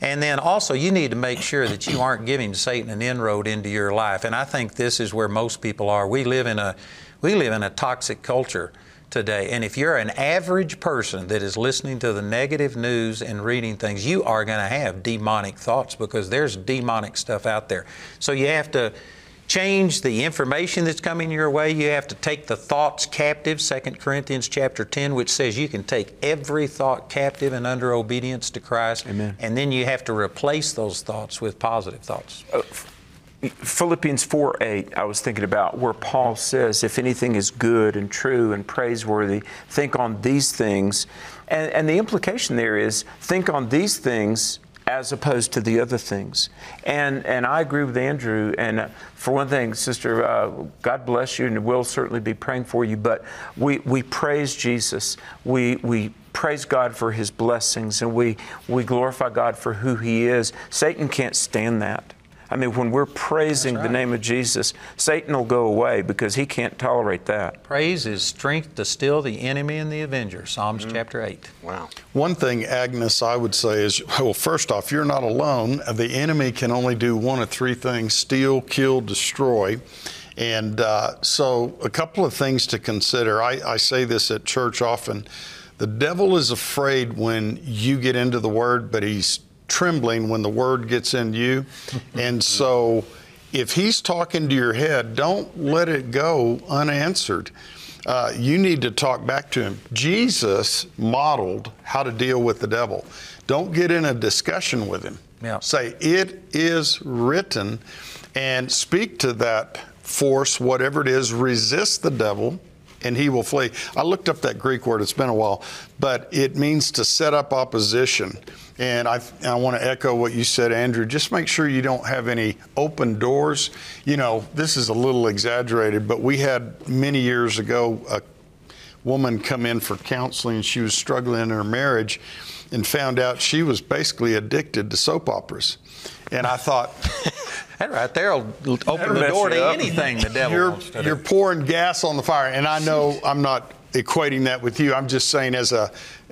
And then also, you need to make sure that you aren't giving Satan an inroad into your life. And I think this is where most people are. We live in a we live in a toxic culture today. And if you're an average person that is listening to the negative news and reading things, you are going to have demonic thoughts because there's demonic stuff out there. So you have to change the information that's coming your way. You have to take the thoughts captive, 2 Corinthians chapter 10, which says you can take every thought captive and under obedience to Christ. Amen. And then you have to replace those thoughts with positive thoughts. Uh, Philippians 4 8, I was thinking about where Paul says, if anything is good and true and praiseworthy, think on these things. And, and the implication there is think on these things as opposed to the other things. And and I agree with Andrew. And for one thing, Sister, uh, God bless you, and we'll certainly be praying for you. But we we praise Jesus. We we praise God for His blessings, and we we glorify God for who He is. Satan can't stand that. I mean, when we're praising right. the name of Jesus, Satan will go away because he can't tolerate that. Praise is strength to still the enemy and the avenger. Psalms mm-hmm. chapter 8. Wow. One thing, Agnes, I would say is well, first off, you're not alone. The enemy can only do one of three things steal, kill, destroy. And uh, so, a couple of things to consider. I, I say this at church often. The devil is afraid when you get into the Word, but he's trembling when the word gets in you. (laughs) and so if he's talking to your head, don't let it go unanswered. Uh, you need to talk back to him. Jesus modeled how to deal with the devil. Don't get in a discussion with him. Yeah. Say, it is written, and speak to that force, whatever it is, resist the devil, and he will flee. I looked up that Greek word, it's been a while, but it means to set up opposition. And I, I want to echo what you said, Andrew. Just make sure you don't have any open doors. You know, this is a little exaggerated, but we had many years ago a woman come in for counseling. She was struggling in her marriage and found out she was basically addicted to soap operas. And I thought, (laughs) that right there will open the door to anything the devil you're, wants to You're pouring gas on the fire. And I know (laughs) I'm not equating that with you. I'm just saying, as a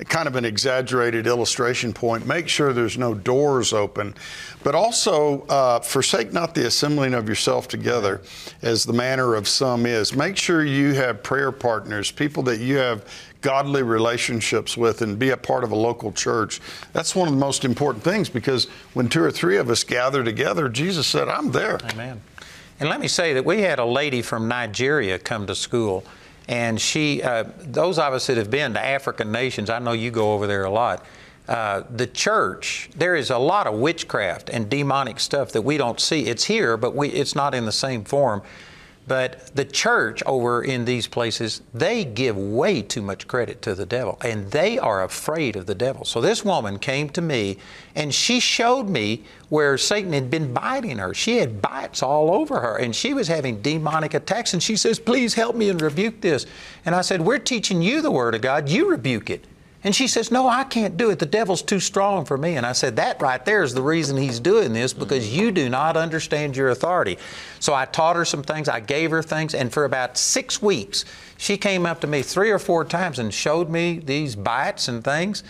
kind of an exaggerated illustration point, make sure there's no doors open. But also, uh, forsake not the assembling of yourself together, as the manner of some is. Make sure you have prayer partners, people that you have godly relationships with, and be a part of a local church. That's one of the most important things because when two or three of us gather together, Jesus said, I'm there. Amen. And let me say that we had a lady from Nigeria come to school and she, uh, those of us that have been to African nations, I know you go over there a lot. Uh, the church, there is a lot of witchcraft and demonic stuff that we don't see. It's here, but we, it's not in the same form. But the church over in these places, they give way too much credit to the devil and they are afraid of the devil. So this woman came to me and she showed me where Satan had been biting her. She had bites all over her and she was having demonic attacks and she says, Please help me and rebuke this. And I said, We're teaching you the Word of God, you rebuke it. And she says, No, I can't do it. The devil's too strong for me. And I said, That right there is the reason he's doing this because you do not understand your authority. So I taught her some things, I gave her things, and for about six weeks, she came up to me three or four times and showed me these bites and things.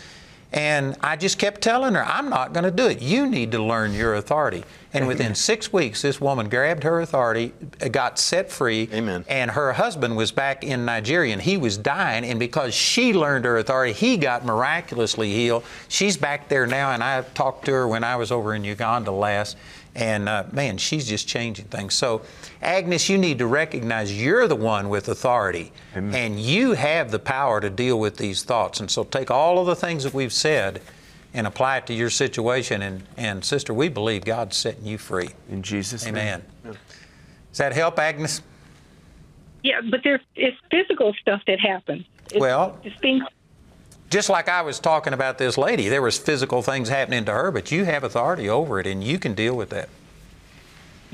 And I just kept telling her, I'm not going to do it. You need to learn your authority. And within six weeks, this woman grabbed her authority, got set free. Amen. And her husband was back in Nigeria and he was dying. And because she learned her authority, he got miraculously healed. She's back there now. And I talked to her when I was over in Uganda last. And uh, man, she's just changing things. So, Agnes, you need to recognize you're the one with authority Amen. and you have the power to deal with these thoughts. And so, take all of the things that we've said and apply it to your situation. And, and sister, we believe God's setting you free. In Jesus' Amen. name. Does that help, Agnes? Yeah, but there's it's physical stuff that happens. It's, well, it's things just like I was talking about this lady, there was physical things happening to her, but you have authority over it and you can deal with that.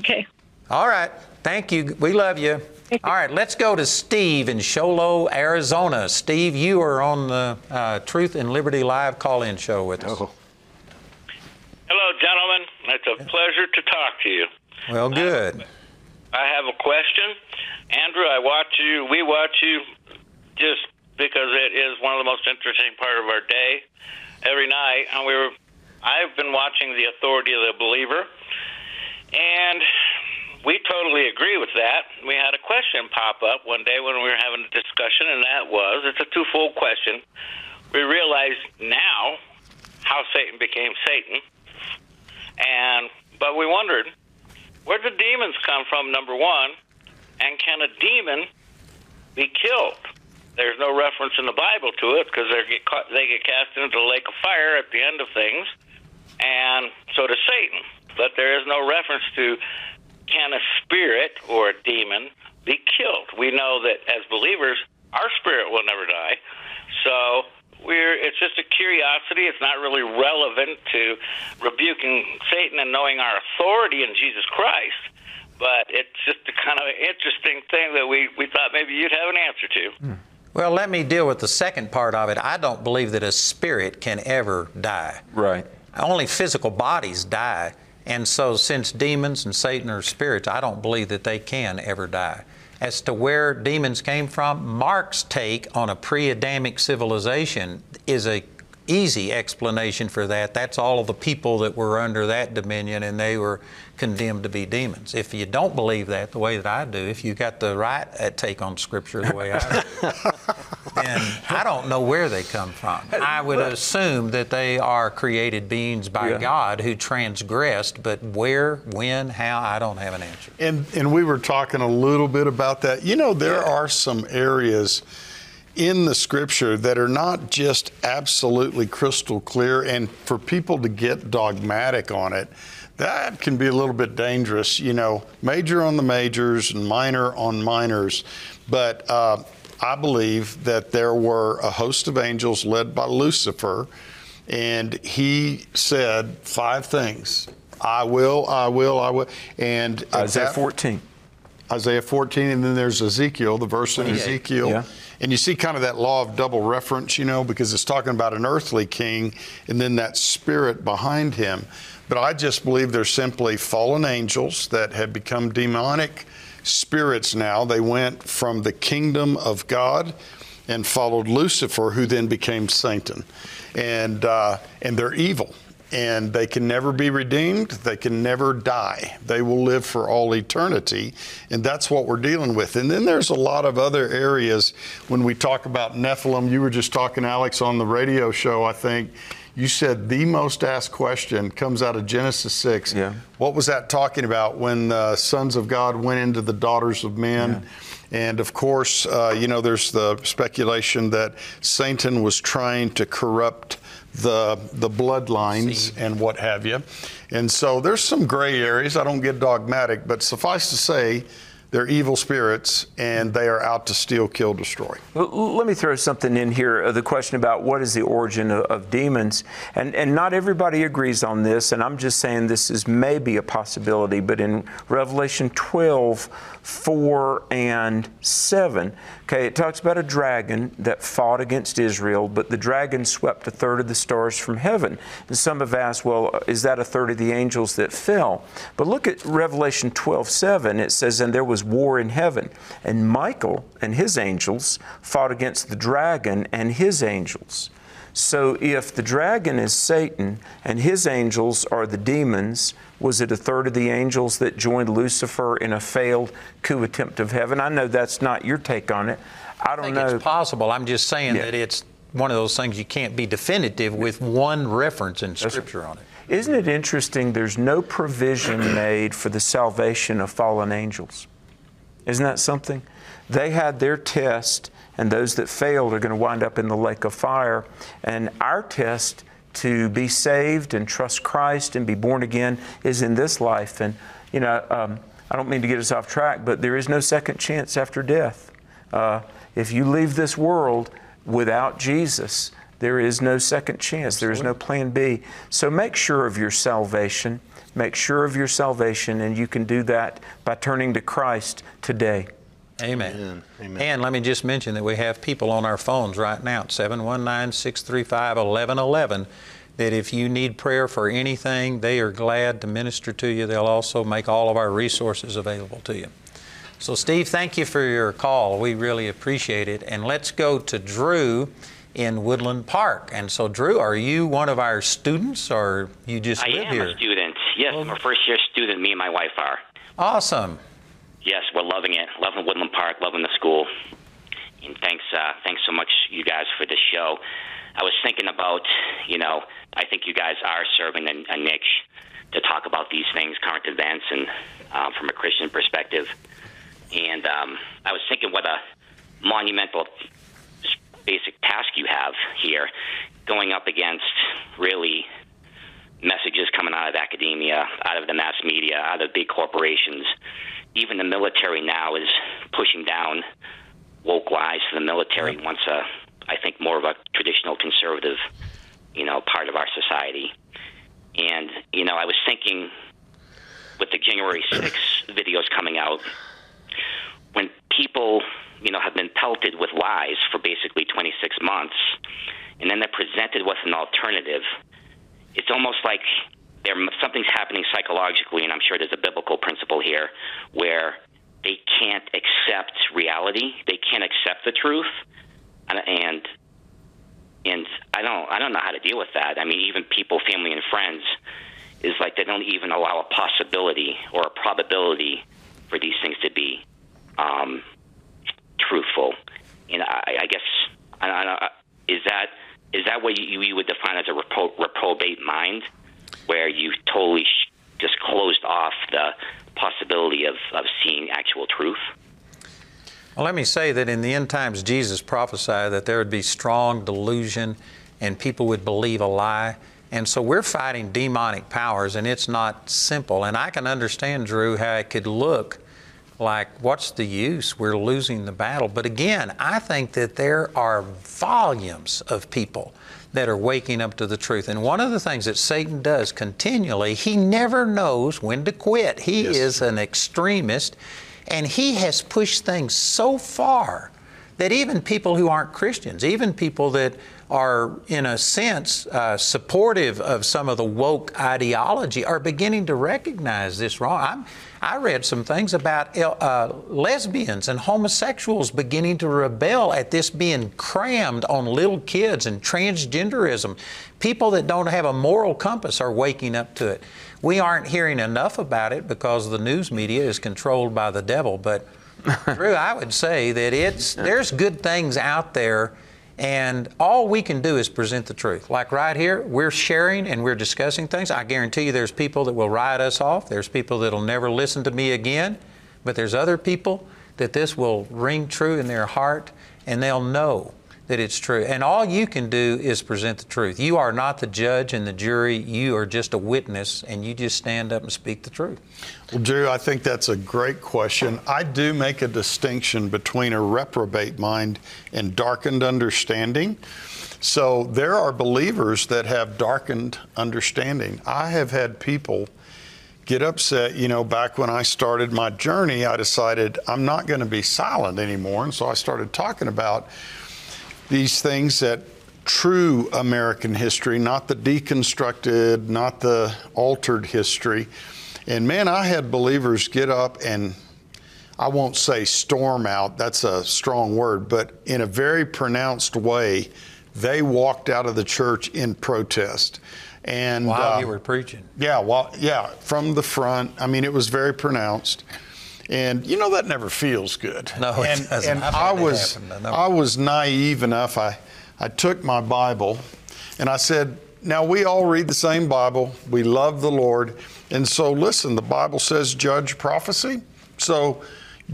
Okay. All right. Thank you. We love you. All right, let's go to Steve in Show Low, Arizona. Steve, you are on the uh, Truth and Liberty Live call-in show with us. Oh. Hello, gentlemen. It's a pleasure to talk to you. Well, good. I have a question. Andrew, I watch you, we watch you just because it is one of the most interesting part of our day every night. And we were, I've been watching the authority of the believer, and we totally agree with that. We had a question pop up one day when we were having a discussion, and that was it's a twofold question. We realize now how Satan became Satan, and but we wondered where did demons come from? Number one, and can a demon be killed? There's no reference in the Bible to it because they get caught, they get cast into the lake of fire at the end of things, and so does Satan. But there is no reference to can a spirit or a demon be killed? We know that as believers, our spirit will never die. So we're it's just a curiosity. It's not really relevant to rebuking Satan and knowing our authority in Jesus Christ. But it's just a kind of interesting thing that we, we thought maybe you'd have an answer to. Hmm. Well, let me deal with the second part of it. I don't believe that a spirit can ever die. Right. Only physical bodies die. And so, since demons and Satan are spirits, I don't believe that they can ever die. As to where demons came from, Mark's take on a pre Adamic civilization is a easy explanation for that. That's all of the people that were under that dominion and they were condemned to be demons. If you don't believe that the way that I do, if you got the right uh, take on Scripture the way I do, (laughs) then I don't know where they come from. I would assume that they are created beings by yeah. God who transgressed, but where, when, how, I don't have an answer. And, and we were talking a little bit about that. You know, there are some areas in the scripture that are not just absolutely crystal clear, and for people to get dogmatic on it, that can be a little bit dangerous. You know, major on the majors and minor on minors. But uh, I believe that there were a host of angels led by Lucifer, and he said five things I will, I will, I will. And Isaiah that, 14. Isaiah 14, and then there's Ezekiel, the verse in Ezekiel. Yeah. And you see kind of that law of double reference, you know, because it's talking about an earthly king and then that spirit behind him. But I just believe they're simply fallen angels that have become demonic spirits now. They went from the kingdom of God and followed Lucifer, who then became Satan. And, uh, and they're evil and they can never be redeemed. They can never die. They will live for all eternity. And that's what we're dealing with. And then there's a lot of other areas when we talk about Nephilim. You were just talking, Alex, on the radio show, I think. You said the most asked question comes out of Genesis 6. Yeah. What was that talking about when the sons of God went into the daughters of men? Yeah. And of course, uh, you know, there's the speculation that Satan was trying to corrupt the the bloodlines and what have you. And so there's some gray areas. I don't get dogmatic, but suffice to say, they're evil spirits and they are out to steal, kill, destroy. Let me throw something in here uh, the question about what is the origin of, of, demons. And, and not everybody agrees on this, and I'm just saying this is maybe a possibility, but in Revelation 12, 4 and 7. Okay, it talks about a dragon that fought against Israel, but the dragon swept a third of the stars from heaven. And some have asked, well, is that a third of the angels that fell? But look at Revelation 12, 7. It says, And there was war in heaven, and Michael and his angels fought against the dragon and his angels. So if the dragon is Satan and his angels are the demons, was it a third of the angels that joined Lucifer in a failed coup attempt of heaven? I know that's not your take on it. I don't I know. It's possible. I'm just saying yeah. that it's one of those things you can't be definitive with one reference in Scripture on it. Isn't it interesting? There's no provision made for the salvation of fallen angels. Isn't that something? They had their test and those that failed are going to wind up in the lake of fire. And our test to be saved and trust Christ and be born again is in this life. And, you know, um, I don't mean to get us off track, but there is no second chance after death. Uh, if you leave this world without Jesus, there is no second chance. There is no plan B. So make sure of your salvation. Make sure of your salvation, and you can do that by turning to Christ today. Amen. Amen. Amen. And let me just mention that we have people on our phones right now at 719 635 1111 that if you need prayer for anything, they are glad to minister to you. They'll also make all of our resources available to you. So, Steve, thank you for your call. We really appreciate it. And let's go to Drew in Woodland Park. And so, Drew, are you one of our students or you just I live am here? a student. Yes, well, I'm a first year student Me and my wife are. Awesome. Yes, we're loving it. Loving Woodland Park. Loving the school. And thanks, uh, thanks so much, you guys, for the show. I was thinking about, you know, I think you guys are serving a, a niche to talk about these things, current events, and um, from a Christian perspective. And um, I was thinking what a monumental basic task you have here, going up against really messages coming out of academia, out of the mass media, out of big corporations. Even the military now is pushing down woke lies to the military. Once a, I think, more of a traditional conservative, you know, part of our society. And you know, I was thinking with the January (clears throat) 6 videos coming out, when people, you know, have been pelted with lies for basically 26 months, and then they're presented with an alternative, it's almost like there something's happening psychologically, and I'm sure there's a biblical principle here where they can't accept reality, they can't accept the truth, and, and and I don't I don't know how to deal with that. I mean, even people, family, and friends is like they don't even allow a possibility or a probability for these things to be um, truthful. And I, I guess I, I, is that is that what you, you would define as a repro, reprobate mind, where you totally sh- just closed off the possibility of, of seeing actual truth? Well, let me say that in the end times, Jesus prophesied that there would be strong delusion and people would believe a lie. And so we're fighting demonic powers, and it's not simple. And I can understand, Drew, how it could look like, what's the use? We're losing the battle. But again, I think that there are volumes of people that are waking up to the truth. And one of the things that Satan does continually, he never knows when to quit. He yes. is an extremist, and he has pushed things so far that even people who aren't Christians, even people that are, in a sense, uh, supportive of some of the woke ideology, are beginning to recognize this wrong. I'm, i read some things about uh, lesbians and homosexuals beginning to rebel at this being crammed on little kids and transgenderism. People that don't have a moral compass are waking up to it. We aren't hearing enough about it because the news media is controlled by the devil, but (laughs) Drew, I would say that it's there's good things out there and all we can do is present the truth. Like right here, we're sharing and we're discussing things. I guarantee you there's people that will write us off. There's people that'll never listen to me again. But there's other people that this will ring true in their heart and they'll know that it's true. And all you can do is present the truth. You are not the judge and the jury. You are just a witness, and you just stand up and speak the truth. Well, Drew, I think that's a great question. I do make a distinction between a reprobate mind and darkened understanding. So there are believers that have darkened understanding. I have had people get upset. You know, back when I started my journey, I decided I'm not going to be silent anymore. And so I started talking about these things that true American history, not the deconstructed, not the altered history. And man, I had believers get up and I won't say storm out, that's a strong word, but in a very pronounced way, they walked out of the church in protest. And while uh, you were preaching. Yeah, well, yeah, from the front. I mean, it was very pronounced. And you know that never feels good. No, and, doesn't. And I was I was naive enough. I I took my Bible, and I said, "Now we all read the same Bible. We love the Lord, and so listen. The Bible says judge prophecy. So."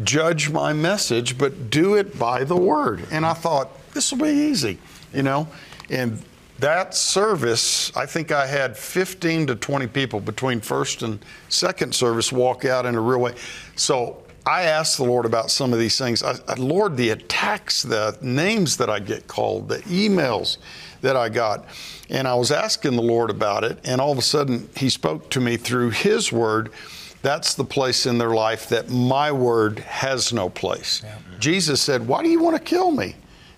Judge my message, but do it by the word. And I thought, this will be easy, you know? And that service, I think I had 15 to 20 people between first and second service walk out in a real way. So I asked the Lord about some of these things. I, Lord, the attacks, the names that I get called, the emails that I got. And I was asking the Lord about it, and all of a sudden He spoke to me through His Word. That's the place in their life that my word has no place. Yeah. Jesus said, Why do you want to kill me?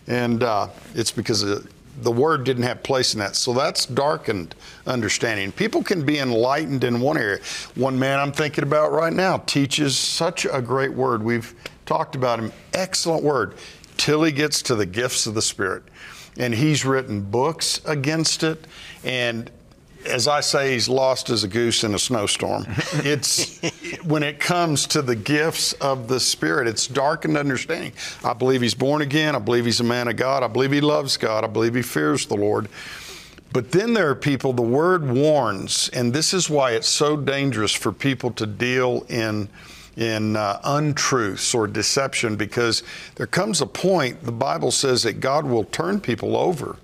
And uh, it's because of the word didn't have place in that. So that's darkened understanding. People can be enlightened in one area. One man I'm thinking about right now teaches such a great word. We've talked about him. Excellent word. Till he gets to the gifts of the Spirit. And he's written books against it. And as I say, he's lost as a goose in a snowstorm. (laughs) It's when it comes to the gifts of the Spirit, it's darkened understanding. I believe he's born again. I believe he's a man of God. I believe he loves God. I believe he fears the Lord. But then there are people, the word warns, and this is why it's so dangerous for people to deal in in uh, untruths or deception because there comes a point the bible says that god will turn people over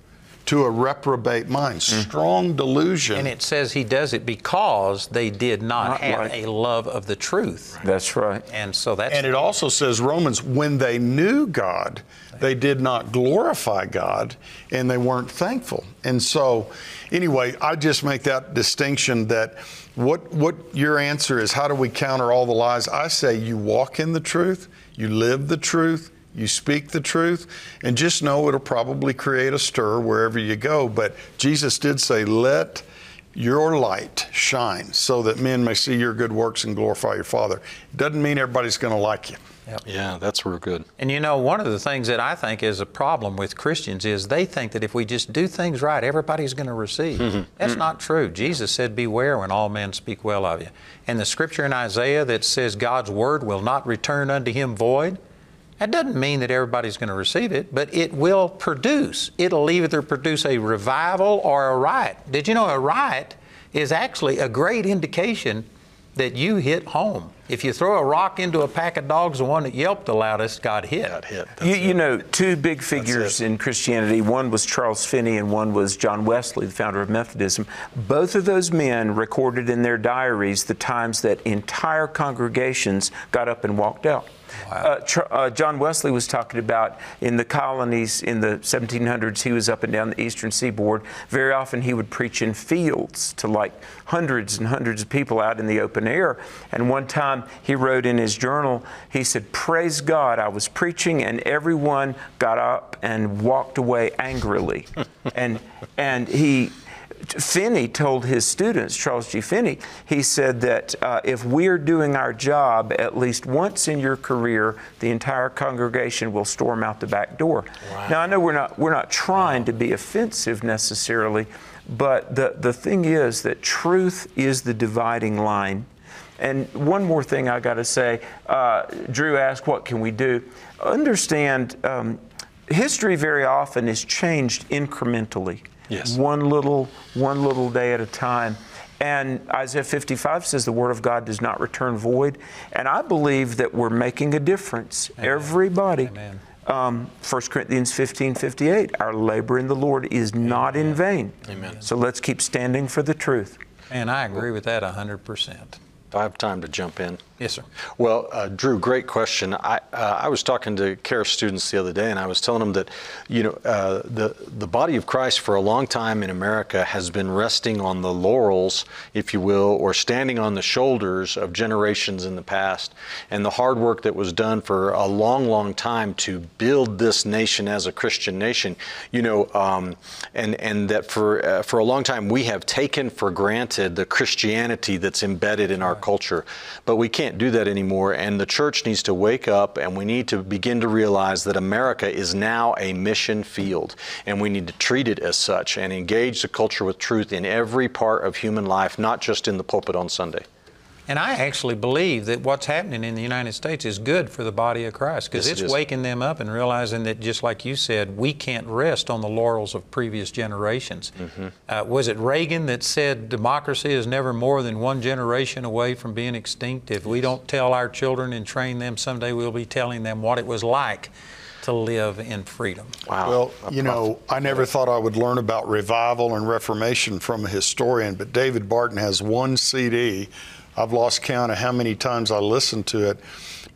to a reprobate mind, mm. strong delusion. And it says he does it because they did not, not have a love of the truth. That's right. And so that's. And it also says, Romans, when they knew God, they did not glorify God and they weren't thankful. And so, anyway, I just make that distinction that what, what your answer is how do we counter all the lies? I say you walk in the truth, you live the truth, you speak the truth, and just know it'll probably create a stir wherever you go. But Jesus did say, Let your light shine so that men may see your good works and glorify your Father. It doesn't mean everybody's going to like you. Yep. Yeah, that's real good. And you know, one of the things that I think is a problem with Christians is they think that if we just do things right, everybody's going to receive. Mm-hmm. That's mm-hmm. not true. Jesus said, Beware when all men speak well of you. And the scripture in Isaiah that says God's word will not return unto him void, that doesn't mean that everybody's going to receive it, but it will produce. It'll either produce a revival or a riot. Did you know a riot is actually a great indication that you hit home? If you throw a rock into a pack of dogs, the one that yelped the loudest got hit. Got hit. You, you, know, two big figures in Christianity. One was Charles Finney, and one was John Wesley, the founder of Methodism. Both of those men recorded in their diaries the times that entire congregations got up and walked out. Wow. Uh, uh, John Wesley was talking about in the colonies in the 1700s, he was up and down the eastern seaboard. Very often he would preach in fields to like hundreds and hundreds of people out in the open air. And one time he wrote in his journal, he said, Praise God, I was preaching and everyone got up and walked away angrily. (laughs) and, and he, Finney told his students, Charles G. Finney, he said that uh, if we're doing our job at least once in your career, the entire congregation will storm out the back door. Wow. Now I know we're not we're not trying to be offensive necessarily, but the the thing is that truth is the dividing line. And one more thing I got to say, uh, Drew asked, "What can we do?" Understand, um, history very often is changed incrementally. Yes. One little, one little day at a time. And Isaiah 55 says the word of God does not return void. And I believe that we're making a difference. Amen. Everybody. Amen. Um, 1 Corinthians 15 58, our labor in the Lord is Amen. not in vain. Amen. So let's keep standing for the truth. And I agree with that 100%. I have time to jump in. Yes, sir. Well, uh, Drew, great question. I uh, I was talking to CARE students the other day, and I was telling them that, you know, uh, the the body of Christ for a long time in America has been resting on the laurels, if you will, or standing on the shoulders of generations in the past, and the hard work that was done for a long, long time to build this nation as a Christian nation. You know, um, and and that for uh, for a long time we have taken for granted the Christianity that's embedded in our culture, but we can't do that anymore, and the church needs to wake up and we need to begin to realize that America is now a mission field, and we need to treat it as such and engage the culture with truth in every part of human life, not just in the pulpit on Sunday. And I actually believe that what's happening in the United States is good for the body of Christ because yes, it's it waking them up and realizing that, just like you said, we can't rest on the laurels of previous generations. Mm-hmm. Uh, was it Reagan that said democracy is never more than one generation away from being extinct? If we don't tell our children and train them, someday we'll be telling them what it was like to live in freedom. Wow. Well, you know, I never thought I would learn about revival and reformation from a historian, but David Barton has one CD I've lost count of how many times I listened to it.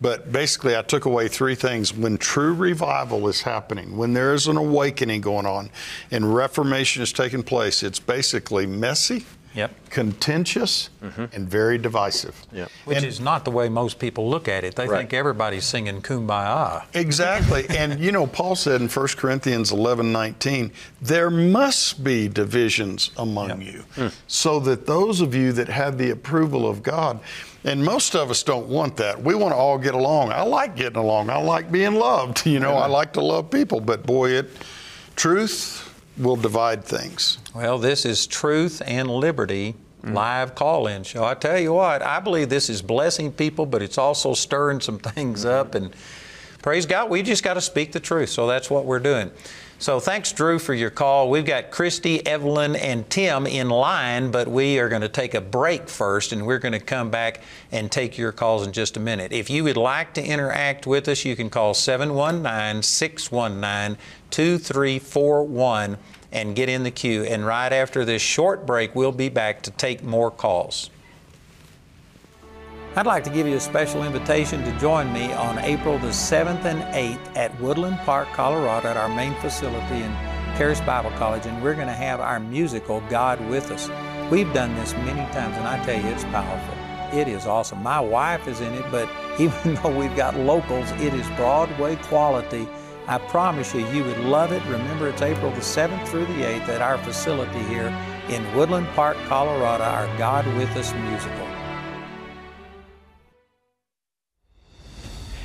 But basically, I took away three things. When true revival is happening, when there is an awakening going on and reformation is taking place, it's basically messy, yep. contentious, mm-hmm. and very divisive. Yep. Which and, is not the way most people look at it. They right. think everybody's singing kumbaya. Exactly. (laughs) and you know, Paul said in 1 Corinthians 11 19, there must be divisions among yep. you, mm. so that those of you that have the approval of God, and most of us don't want that. We want to all get along. I like getting along. I like being loved. (laughs) You know, I like to love people. But boy, it truth will divide things. Well, this is Truth and Liberty mm. live call in show. I tell you what, I believe this is blessing people, but it's also stirring some (laughs) things mm-hmm. up. And praise God, we just got to speak the truth. So that's what we're doing. So thanks, Drew, for your call. We've got Christy, Evelyn, and Tim in line, but we are going to take a break first, and we're going to come back and take your calls in just a minute. If you would like to interact with us, you can call 719 619 2341 and get in the queue. And right after this short break, we'll be back to take more calls. I'd like to give you a special invitation to join me on April the 7th and 8th at Woodland Park, Colorado, at our main facility in Charis Bible College, and we're going to have our musical God with Us. We've done this many times, and I tell you, it's powerful. It is awesome. My wife is in it, but (laughs) even though we've got locals, it is Broadway quality. I promise you, you would love it. Remember, it's April the 7th through the 8th at our facility here in Woodland Park, Colorado, our God with Us musical.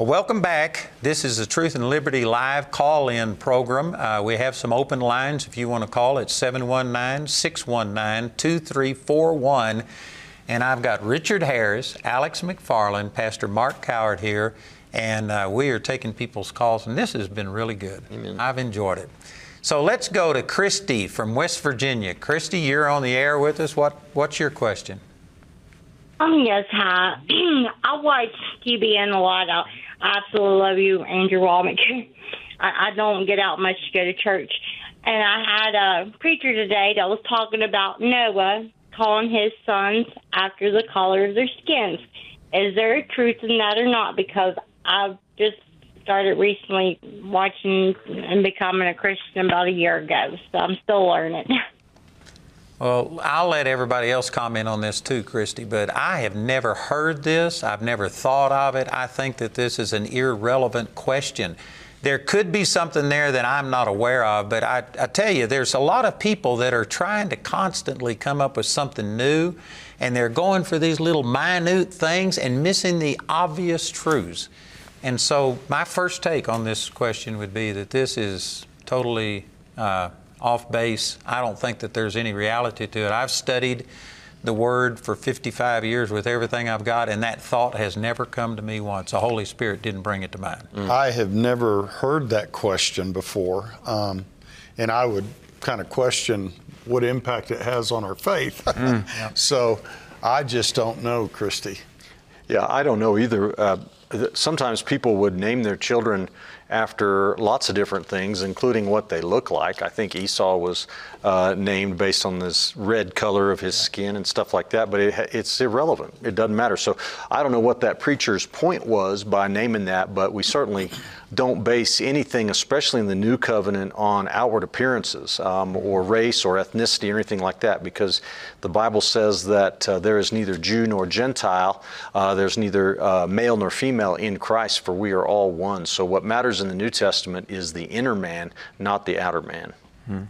Well, welcome back. This is the Truth and Liberty live call in program. Uh, we have some open lines if you want to call. It's 719 619 2341. And I've got Richard Harris, Alex McFarland, Pastor Mark Cowart here, and uh, we are taking people's calls, and this has been really good. Amen. I've enjoyed it. So let's go to Christy from West Virginia. Christy, you're on the air with us. What, what's your question? Um, yes, hi. (clears throat) I watch TBN a lot. I absolutely love you, Andrew Wommack. (laughs) I, I don't get out much to go to church. And I had a preacher today that was talking about Noah calling his sons after the color of their skins. Is there a truth in that or not? Because I've just started recently watching and becoming a Christian about a year ago, so I'm still learning. (laughs) Well, I'll let everybody else comment on this too, Christy, but I have never heard this. I've never thought of it. I think that this is an irrelevant question. There could be something there that I'm not aware of, but I, I tell you, there's a lot of people that are trying to constantly come up with something new, and they're going for these little minute things and missing the obvious truths. And so, my first take on this question would be that this is totally uh, off base. I don't think that there's any reality to it. I've studied the Word for 55 years with everything I've got, and that thought has never come to me once. The Holy Spirit didn't bring it to mind. Mm. I have never heard that question before, um, and I would kind of question what impact it has on our faith. Mm. (laughs) So I just don't know, Christy. Yeah, I don't know either. Uh, sometimes people would name their children after lots of different things, including what they look like. I think Esau was uh, named based on this red color of his skin and stuff like that, but it, it's irrelevant. It doesn't matter. So I don't know what that preacher's point was by naming that, but we certainly don't base anything, especially in the new covenant, on outward appearances um, or race or ethnicity or anything like that, because the Bible says that uh, there is neither Jew nor Gentile, uh, there's neither uh, male nor female in Christ, for we are all one. So what matters in the New Testament is the inner man, not the outer man. Hmm.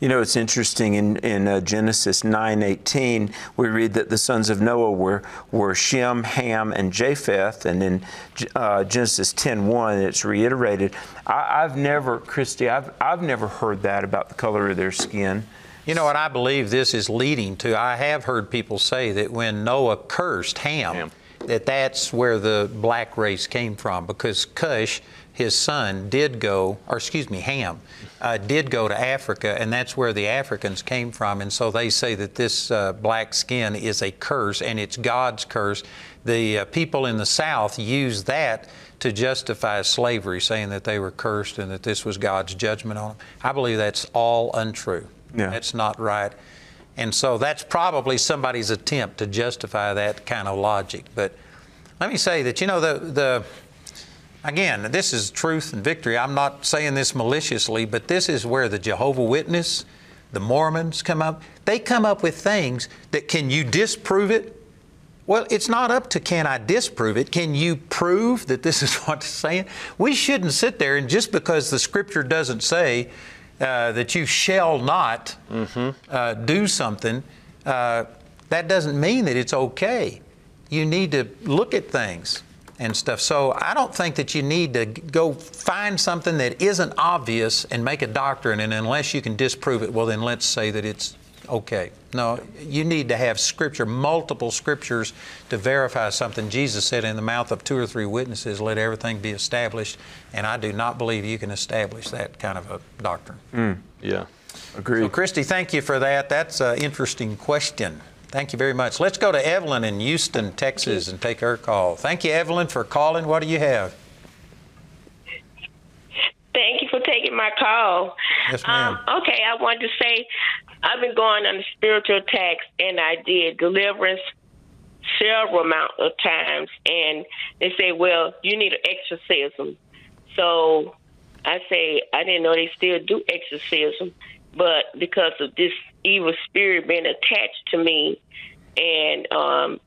You know, it's interesting in, in uh, Genesis 9:18, we read that the sons of Noah were, were Shem, Ham, and Japheth. And in uh, Genesis 10:1, it's reiterated. I, have never, Christy, I've, I've never heard that about the color of their skin. You know what I believe this is leading to? I have heard people say that when Noah cursed Ham, Ham that that's where the black race came from because Cush, his son, did go, or excuse me, Ham, uh, did go to Africa, and that's where the Africans came from. And so they say that this uh, black skin is a curse, and it's God's curse. The uh, people in the South use that to justify slavery, saying that they were cursed and that this was God's judgment on them. I believe that's all untrue. Yeah. That's not right. And so that's probably somebody's attempt to justify that kind of logic. But let me say that, you know, the, the again, this is truth and victory. I'm not saying this maliciously, but this is where the Jehovah Witness, the Mormons come up. They come up with things that can you disprove it? Well, it's not up to can I disprove it. Can you prove that this (laughs) is what it's saying? We shouldn't sit there and just because the scripture doesn't say uh, that you shall not mm-hmm. uh, do something, uh, that doesn't mean that it's okay. You need to look at things and stuff. So I don't think that you need to go find something that isn't obvious and make a doctrine, and unless you can disprove it, well, then let's say that it's okay. No, you need to have scripture, multiple scriptures to verify something. Jesus said, in the mouth of two or three witnesses, let everything be established. And I do not believe you can establish that kind of a doctrine. Mm. Yeah. Agreed. So, Christy, thank you for that. That's an interesting question. Thank you very much. Let's go to Evelyn in Houston, Texas, and take her call. Thank you, Evelyn, for calling. What do you have? Thank you for taking my call. Yes, ma'am. Um, okay, I wanted to say I've been going on spiritual attacks, and I did deliverance several amount of times, and they say, "Well, you need an exorcism." So I say, I didn't know they still do exorcism, but because of this evil spirit being attached to me, and um,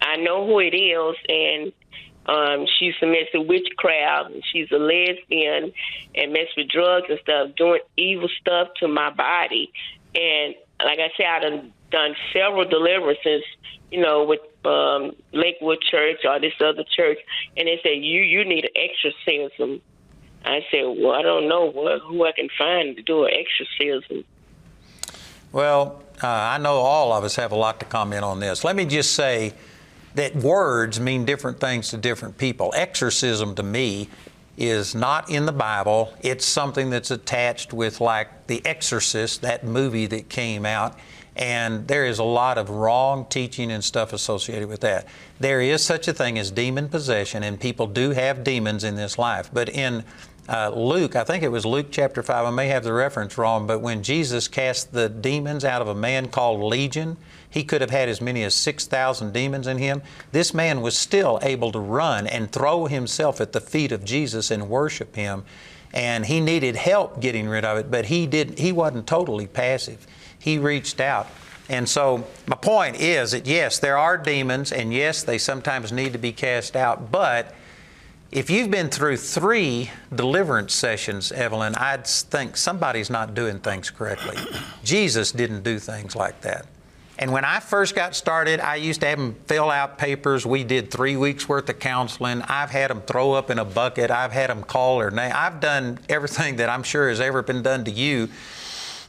I know who it is, and um, she submits to witchcraft. And she's a lesbian and mess with drugs and stuff, doing evil stuff to my body. And like I said, I've done, done several deliverances, you know, with um, Lakewood Church or this other church, and they said you you need an exorcism. I said, well, I don't know what, who I can find to do an exorcism. Well, uh, I know all of us have a lot to comment on this. Let me just say that words mean different things to different people. Exorcism to me is not in the Bible. It's something that's attached with, like, The Exorcist, that movie that came out. And there is a lot of wrong teaching and stuff associated with that. There is such a thing as demon possession, and people do have demons in this life. But in uh, Luke, I think it was Luke chapter 5, I may have the reference wrong, but when Jesus cast the demons out of a man called Legion, he could have had as many as 6,000 demons in him. This man was still able to run and throw himself at the feet of Jesus and worship him. And he needed help getting rid of it, but he didn't, he wasn't totally passive. He reached out. And so my point is that yes, there are demons and yes, they sometimes need to be cast out, but if you've been through three deliverance sessions, Evelyn, I'd think somebody's not doing things correctly. Jesus didn't do things like that. And when I first got started, I used to have them fill out papers. We did three weeks worth of counseling. I've had them throw up in a bucket. I've had them call their name. I've done everything that I'm sure has ever been done to you.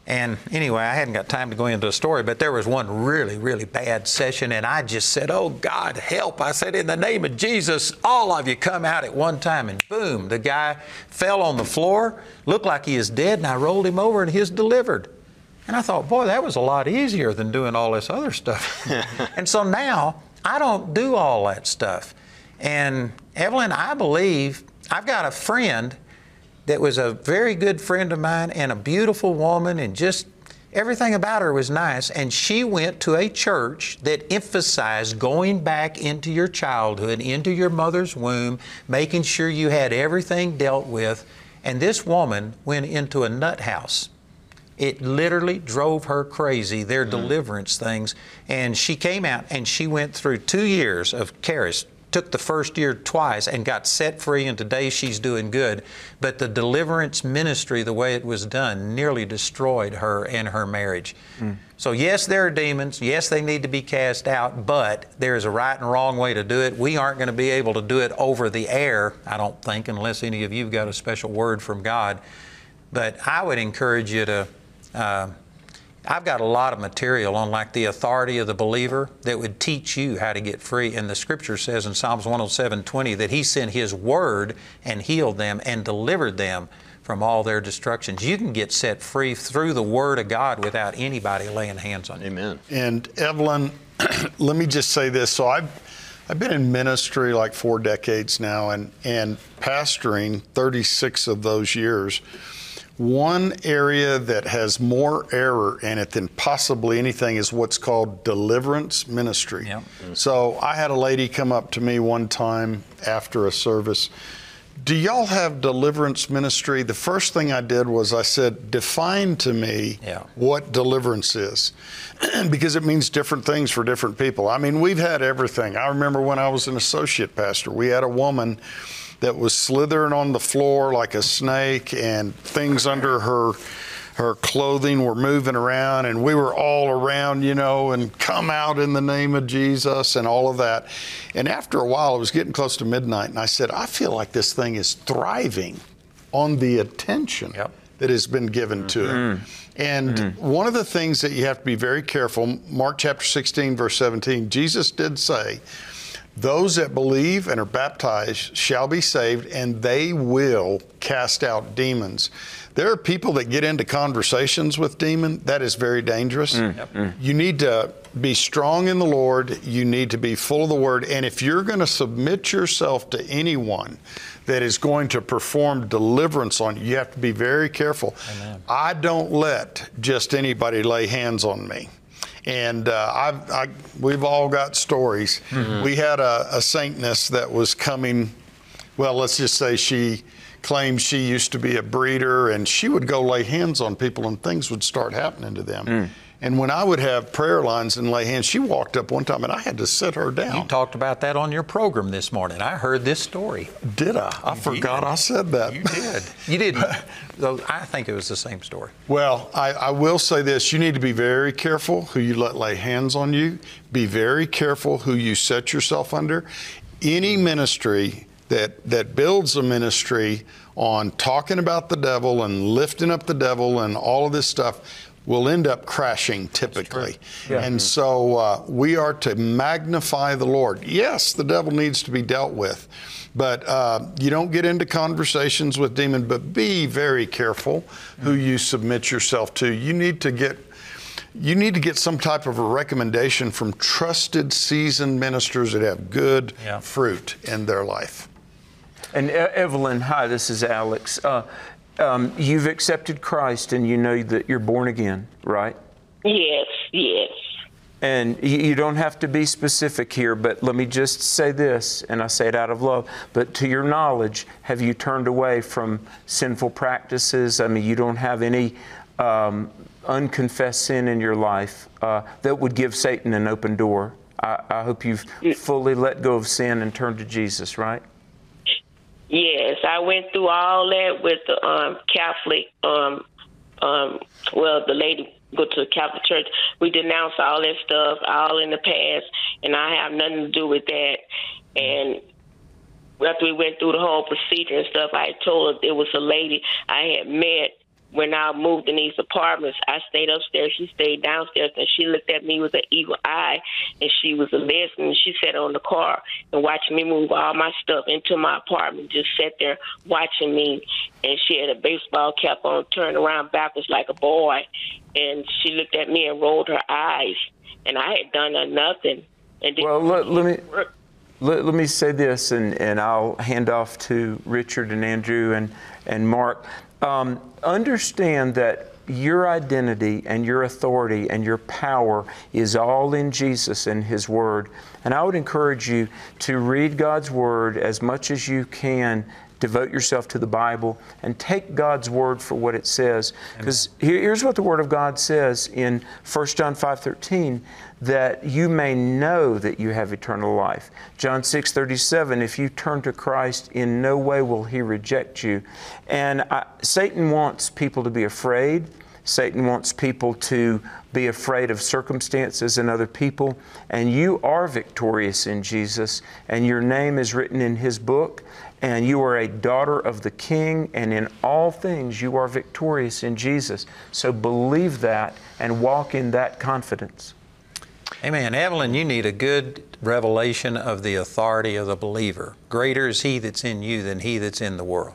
And anyway, I hadn't got time to go into the story, but there was one really, really bad session, and I just said, Oh God, help. I said, In the name of Jesus, all of you come out at one time. And boom, the guy fell on the floor, looked like he is dead, and I rolled him over, and he's delivered. And I thought, boy, that was a lot easier than doing all this other stuff. (laughs) and so now I don't do all that stuff. And Evelyn, I believe I've got a friend that was a very good friend of mine and a beautiful woman and just everything about her was nice. And she went to a church that emphasized going back into your childhood, into your mother's womb, making sure you had everything dealt with. And this woman went into a nut house it literally drove her crazy, their mm. deliverance things. And she came out and she went through two years of charis, took the first year twice and got set free, and today she's doing good. But the deliverance ministry, the way it was done, nearly destroyed her and her marriage. Mm. So, yes, there are demons. Yes, they need to be cast out, but there is a right and wrong way to do it. We aren't going to be able to do it over the air, I don't think, unless any of you have got a special word from God. But I would encourage you to uh, I've got a lot of material on like the authority of the believer that would teach you how to get free. And the scripture says in Psalms 107 20 that He sent His word and healed them and delivered them from all their destructions. You can get set free through the word of God without anybody laying hands on you. Amen. And Evelyn, (clears throat) let me just say this. So I've I've been in ministry like four decades now and, and pastoring 36 of those years. One area that has more error in it than possibly anything is what's called deliverance ministry. Yep. So I had a lady come up to me one time after a service. Do y'all have deliverance ministry? The first thing I did was I said, define to me Yeah. what deliverance is. (clears throat) because it means different things for different people. I mean, we've had everything. I remember when I was an associate pastor, we had a woman that was slithering on the floor like a snake and things under her her clothing were moving around and we were all around, you know, and come out in the name of Jesus and all of that. And after a while, it was getting close to midnight and I said, I feel like this thing is thriving on the attention Yep. that has been given to it. Mm-hmm. And mm-hmm. one of the things that you have to be very careful, Mark chapter 16, verse 17, Jesus did say, those that believe and are baptized shall be saved, and they will cast out demons. There are people that get into conversations with demon. That is very dangerous. Mm. Mm. You need to be strong in the Lord. You need to be full of the Word. And if you're going to submit yourself to anyone that is going to perform deliverance on you, you have to be very careful. I don't let just anybody lay hands on me. And uh, I've, I, we've all got stories. We had a, a saintness that was coming. Well, let's just say she claims she used to be a breeder, and she would go lay hands on people, and things would start happening to them. And when I would have prayer lines and lay hands, she walked up one time, and I had to sit her down. You talked about that on your program this morning. I heard this story. Did I? I forgot I said that. You did. You didn't. (laughs) Though I think it was the same story. Well, I, I will say this you need to be very careful who you let lay hands on you, be very careful who you set yourself under. Any ministry that, that builds a ministry on talking about the devil and lifting up the devil and all of this stuff will end up crashing typically. And so uh, we are to magnify the Lord. Yes, the devil needs to be dealt with. But uh, you don't get into conversations with demons, but be very careful who you submit yourself to. You need to get you need to get some type of a recommendation from trusted, seasoned ministers that have good Yeah. fruit in their life. And E- Evelyn, hi, this is Alex. Uh, um, you've accepted Christ and you know that you're born again, right? Yes, yes. And you, don't have to be specific here, but let me just say this, and I say it out of love. But to your knowledge, have you turned away from sinful practices? I mean, you don't have any um, unconfessed sin in your life uh, that would give Satan an open door. I, I hope you've fully let go of sin and turned to Jesus, right? Yes, I went through all that with the um, Catholic. Um, um, well, the lady go to the Catholic Church. We denounce all that stuff, all in the past, and I have nothing to do with that. And after we went through the whole procedure and stuff, I told her it was a lady I had met when I moved in these apartments. I stayed upstairs, she stayed downstairs, and she looked at me with an evil eye, and she was a lesbian. She sat on the car and watched me move all my stuff into my apartment, just sat there watching me. And she had a baseball cap on, turned around backwards like a boy, and she looked at me and rolled her eyes, and I had done her nothing. And Well, let, let me (laughs) let, let me say this, and, and I'll hand off to Richard and Andrew and, and Mark. Um, understand that your identity and your authority and your power is all in Jesus and His Word. And I would encourage you to read God's Word as much as you can. Devote yourself to the Bible and take God's word for what it says. Because here's what the Word of God says in 1 John 5:13 that you may know that you have eternal life. John 6:37 if you turn to Christ in no way will he reject you. And I, Satan wants people to be afraid. Satan wants people to be afraid of circumstances and other people. And you are victorious in Jesus, and your name is written in His book. and you are a daughter of the King, and in all things you are victorious in Jesus. So believe that and walk in that confidence. Amen. Evelyn, you need a good revelation of the authority of the believer. Greater is he that's in you than he that's in the world.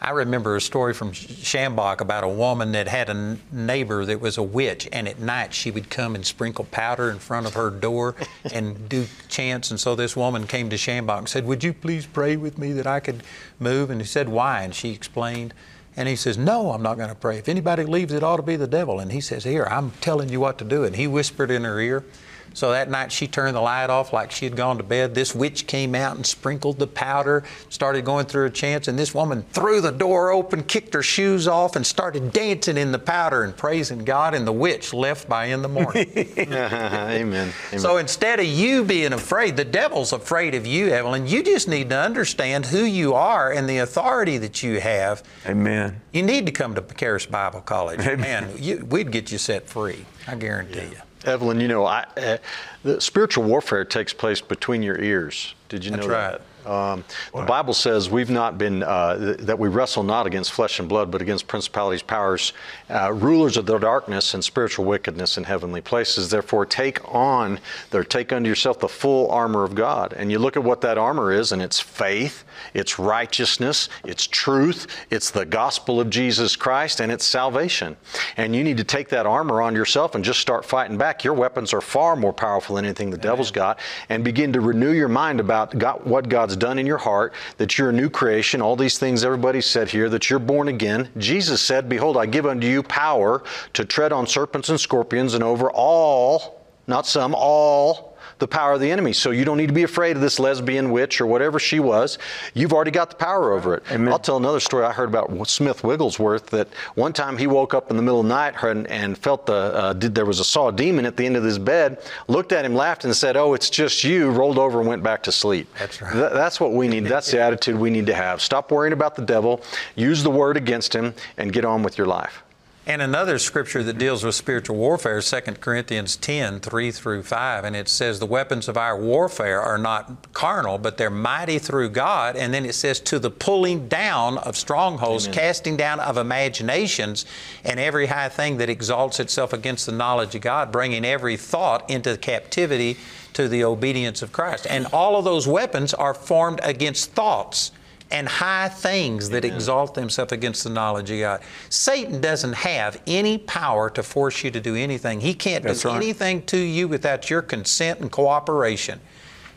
I remember a story from Schambach about a woman that had a neighbor that was a witch, and at night she would come and sprinkle powder in front of her door (laughs) and do chants. And so this woman came to Schambach and said, Would you please pray with me that I could move? And he said, Why? And she explained. And he says, No, I'm not going to pray. If anybody leaves, it ought to be the devil. And he says, Here, I'm telling you what to do. And he whispered in her ear. So that night she turned the light off like she had gone to bed. This witch came out and sprinkled the powder, started going through her chants, and this woman threw the door open, kicked her shoes off, and started dancing in the powder and praising God, and the witch left by in the morning. (laughs) (laughs) Amen. Amen. So instead of you being afraid, the devil's afraid of you, Evelyn. You just need to understand who you are and the authority that you have. Amen. You need to come to Charis Bible College. Amen. Man, you, we'd get you set free. I guarantee yeah. you. Evelyn, you know, I, uh, the spiritual warfare takes place between your ears. Did you know That's that? right. Um, the Bible says we've not been uh, that we wrestle not against flesh and blood, but against principalities, powers, uh, rulers of the darkness, and spiritual wickedness in heavenly places. Therefore, take on, or take unto yourself the full armor of God. And you look at what that armor is, and it's faith, it's righteousness, it's truth, it's the gospel of Jesus Christ, and it's salvation. And you need to take that armor on yourself and just start fighting back. Your weapons are far more powerful than anything the Amen. devil's got, and begin to renew your mind about God, what God's done in your heart, that you're a new creation, all these things everybody said here, that you're born again. Jesus said, Behold, I give unto you power to tread on serpents and scorpions and over all, not some, all the power of the enemy. So you don't need to be afraid of this lesbian witch or whatever she was. You've already got the power over it. Amen. I'll tell another story I heard about Smith Wigglesworth that one time he woke up in the middle of the night and, and felt the uh, did, there was a saw demon at the end of his bed, looked at him, laughed, and said, "Oh, it's just you." Rolled over and went back to sleep. That's right. Th- that's what we need. That's the attitude we need to have. Stop worrying about the devil. Use the word against him, and get on with your life. And another scripture that deals with spiritual warfare is 2 Corinthians 10, 3 through 5. And it says, The weapons of our warfare are not carnal, but they're mighty through God. And then it says, To the pulling down of strongholds, Amen. casting down of imaginations, and every high thing that exalts itself against the knowledge of God, bringing every thought into captivity to the obedience of Christ. And all of those weapons are formed against thoughts and high things that Amen. exalt themselves against the knowledge of God. Satan doesn't have any power to force you to do anything. He can't That's do right. anything to you without your consent and cooperation.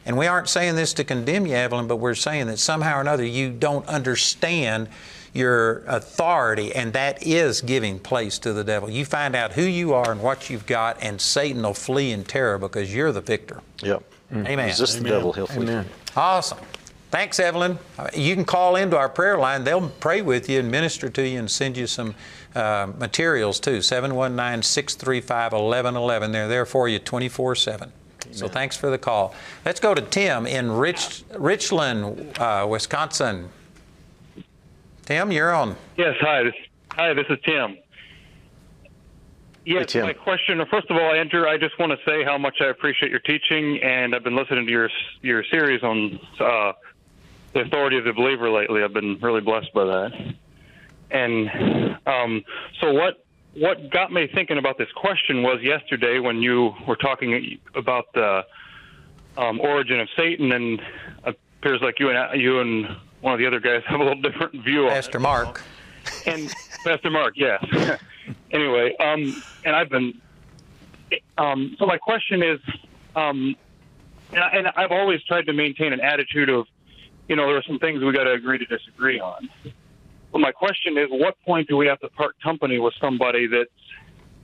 And we aren't saying this to condemn you, Evelyn, but we're saying that somehow or another you don't understand your authority, and that is giving place to the devil. You find out who you are and what you've got, and Satan will flee in terror because you're the victor. Yep. Mm. Amen. Resist Amen. the devil, he'll flee. Amen. Awesome. Thanks, Evelyn. You can call into our prayer line. They'll pray with you and minister to you and send you some uh, materials too. 719 635 1111. They're there for you 24 7. So thanks for the call. Let's go to Tim in Rich, Richland, uh, Wisconsin. Tim, you're on. Yes, hi. This, hi, this is Tim. Yes, hey, my question. First of all, Andrew, I just want to say how much I appreciate your teaching, and I've been listening to your your series on uh, the authority of the believer lately. I've been really blessed by that. And um, so what what got me thinking about this question was yesterday when you were talking about the um, origin of Satan, and it appears like you and you and one of the other guys (laughs) have a little different view Pastor on Pastor Mark. And Pastor Mark, yes. (laughs) anyway, um, and I've been. Um, so my question is, um, and, I, and I've always tried to maintain an attitude of you know, there are some things we got to agree to disagree on. But my question is, what point do we have to part company with somebody that's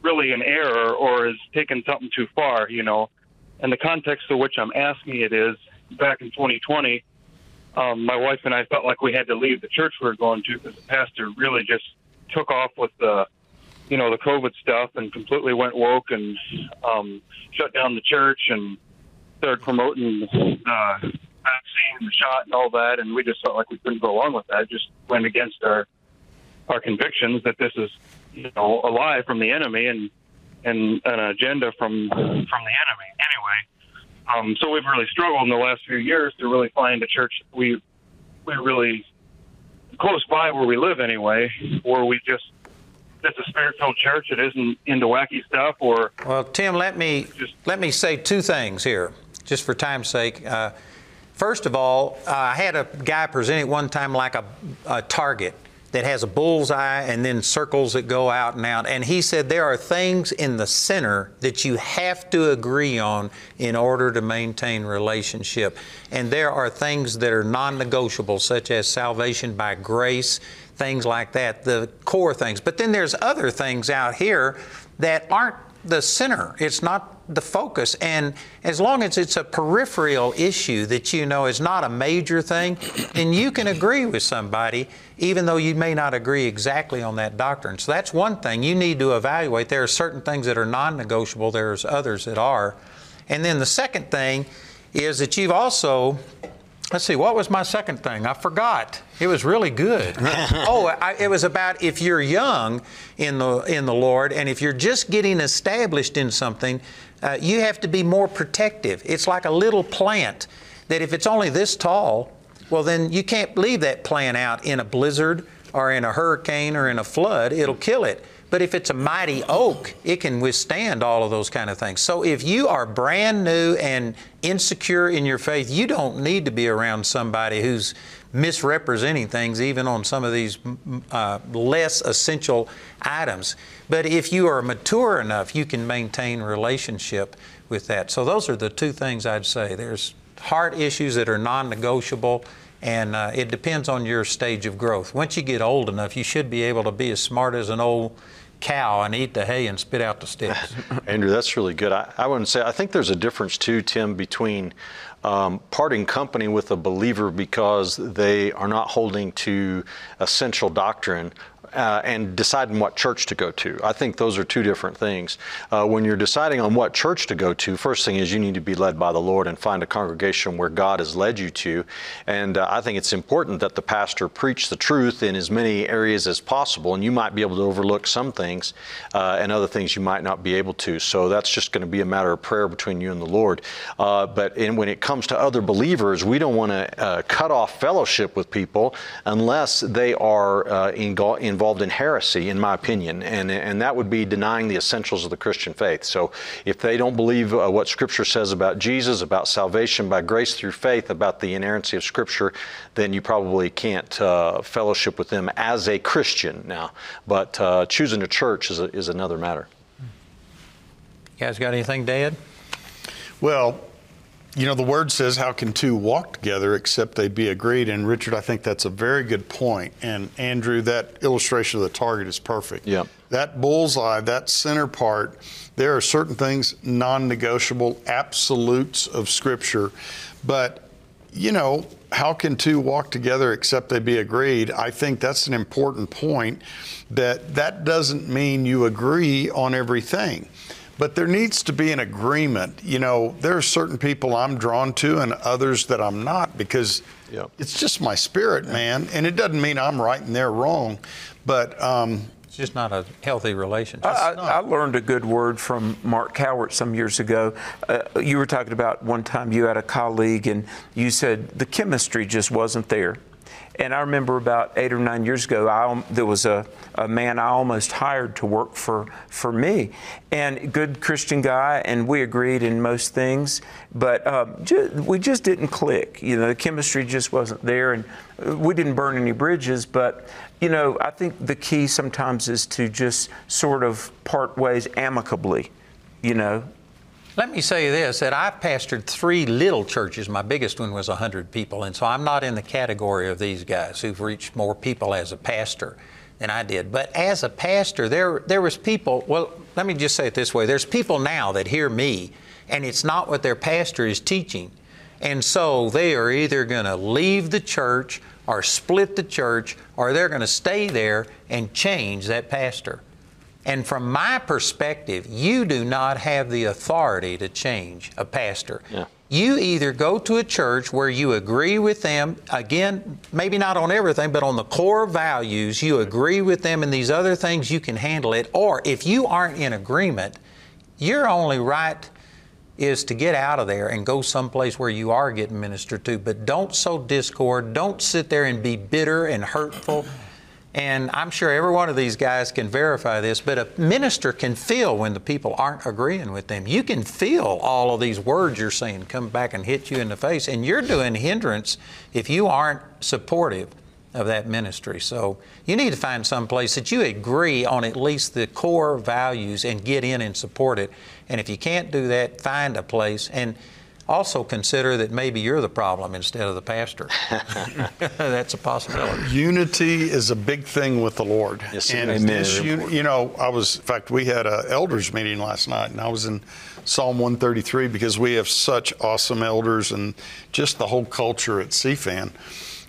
really in error or is taking something too far? You know, and the context of which I'm asking it is, back in 2020, um, my wife and I felt like we had to leave the church we were going to because the pastor really just took off with the, you know, the COVID stuff and completely went woke and um, shut down the church and started promoting uh, vaccine, the shot, and all that, and we just felt like we couldn't go along with that. It just went against our our convictions that this is, you know, a lie from the enemy and and an agenda from from the enemy. Anyway, um, so we've really struggled in the last few years to really find a church we we really close by where we live anyway, where we just it's a spirit-filled church It isn't into wacky stuff, or well, Tim, let me just, let me say two things here, just for time's sake. Uh, first of all, uh, I had a guy present it one time like a, a target that has a bullseye and then circles that go out and out. And he said there are things in the center that you have to agree on in order to maintain relationship. And there are things that are non negotiable, such as salvation by grace, things like that, the core things. But then there's other things out here that aren't the center. It's not the focus. And as long as it's a peripheral issue that you know is not a major thing, then you can agree with somebody, even though you may not agree exactly on that doctrine. So that's one thing you need to evaluate. There are certain things that are non negotiable, there's others that are. And then the second thing is that you've also Let's see, what was my second thing? I forgot. It was really good. (laughs) oh, I, it was about if you're young in the in the Lord, and if you're just getting established in something, uh, you have to be more protective. It's like a little plant that if it's only this tall, well, then you can't leave that plant out in a blizzard or in a hurricane or in a flood. It'll kill it. But if it's a mighty oak, it can withstand all of those kind of things. So if you are brand new and insecure in your faith, you don't need to be around somebody who's misrepresenting things, even on some of these uh, less essential items. But if you are mature enough, you can maintain relationship with that. So those are the two things I'd say. There's heart issues that are non-negotiable and uh, it depends on your stage of growth. Once you get old enough, you should be able to be as smart as an old cow and eat the hay and spit out the sticks. (laughs) Andrew, that's really good. I, I wouldn't say, I think there's a difference too, Tim, between um, parting company with a believer because they are not holding to essential doctrine uh, and deciding what church to go to. I think those are two different things. Uh, when you're deciding on what church to go to, first thing is you need to be led by the Lord and find a congregation where God has led you to. And uh, I think it's important that the pastor preach the truth in as many areas as possible. And you might be able to overlook some things uh, and other things you might not be able to. So that's just going to be a matter of prayer between you and the Lord. Uh, but in, when it comes to other believers, we don't want to uh, cut off fellowship with people unless they are in, involved in heresy, in my opinion, and, and that would be denying the essentials of the Christian faith. So if they don't believe uh, what Scripture says about Jesus, about salvation by grace through faith, about the inerrancy of Scripture, then you probably can't uh, fellowship with them as a Christian now. But uh, choosing a church is, a, is another matter. You guys got anything, Dad? Well, you know, the word says, How can two walk together except they be agreed? And Richard, I think that's a very good point. And Andrew, that illustration of the target is perfect. Yeah. That bullseye, that center part, there are certain things non negotiable, absolutes of Scripture. But, you know, how can two walk together except they be agreed? I think that's an important point that that doesn't mean you agree on everything but there needs to be an agreement. You know, there are certain people I'm drawn to and others that I'm not because yep. it's just my spirit, man. And it doesn't mean I'm right and they're wrong, but um, it's just not a healthy relationship. I, I, learned a good word from Mark Cowart some years ago. Uh, you were talking about one time you had a colleague and you said the chemistry just wasn't there. And I remember about eight or nine years ago, I, there was a, a man I almost hired to work for, for me. And good Christian guy, and we agreed in most things, but uh, ju- we just didn't click. You know, the chemistry just wasn't there, and we didn't burn any bridges. But, you know, I think the key sometimes is to just sort of part ways amicably, you know, let me say this that I've pastored three little churches. My biggest one was 100 people, and so I'm not in the category of these guys who've reached more people as a pastor than I did. But as a pastor, there, there was people, well, let me just say it this way there's people now that hear me, and it's not what their pastor is teaching. And so they are either going to leave the church or split the church, or they're going to stay there and change that pastor. And from my perspective, you do not have the authority to change a pastor. Yeah. You either go to a church where you agree with them, again, maybe not on everything, but on the core values, you agree with them, and these other things you can handle it. Or if you aren't in agreement, your only right is to get out of there and go someplace where you are getting ministered to, but don't sow discord. Don't sit there and be bitter and hurtful. And I'm sure every one of these guys can verify this, but a minister can feel when the people aren't agreeing with them. You can feel all of these words you're saying come back and hit you in the face, and you're doing hindrance if you aren't supportive of that ministry. So you need to find some place that you agree on at least the core values and get in and support it. And if you can't do that, find a place and also consider that maybe you're the problem instead of the pastor. (laughs) (laughs) That's a possibility. Unity is a big thing with the Lord. Yes, and amen. this uni- you know, I was, in fact, we had a elders meeting last night, and I was in Psalm 133 because we have such awesome elders and just the whole culture at CFAN.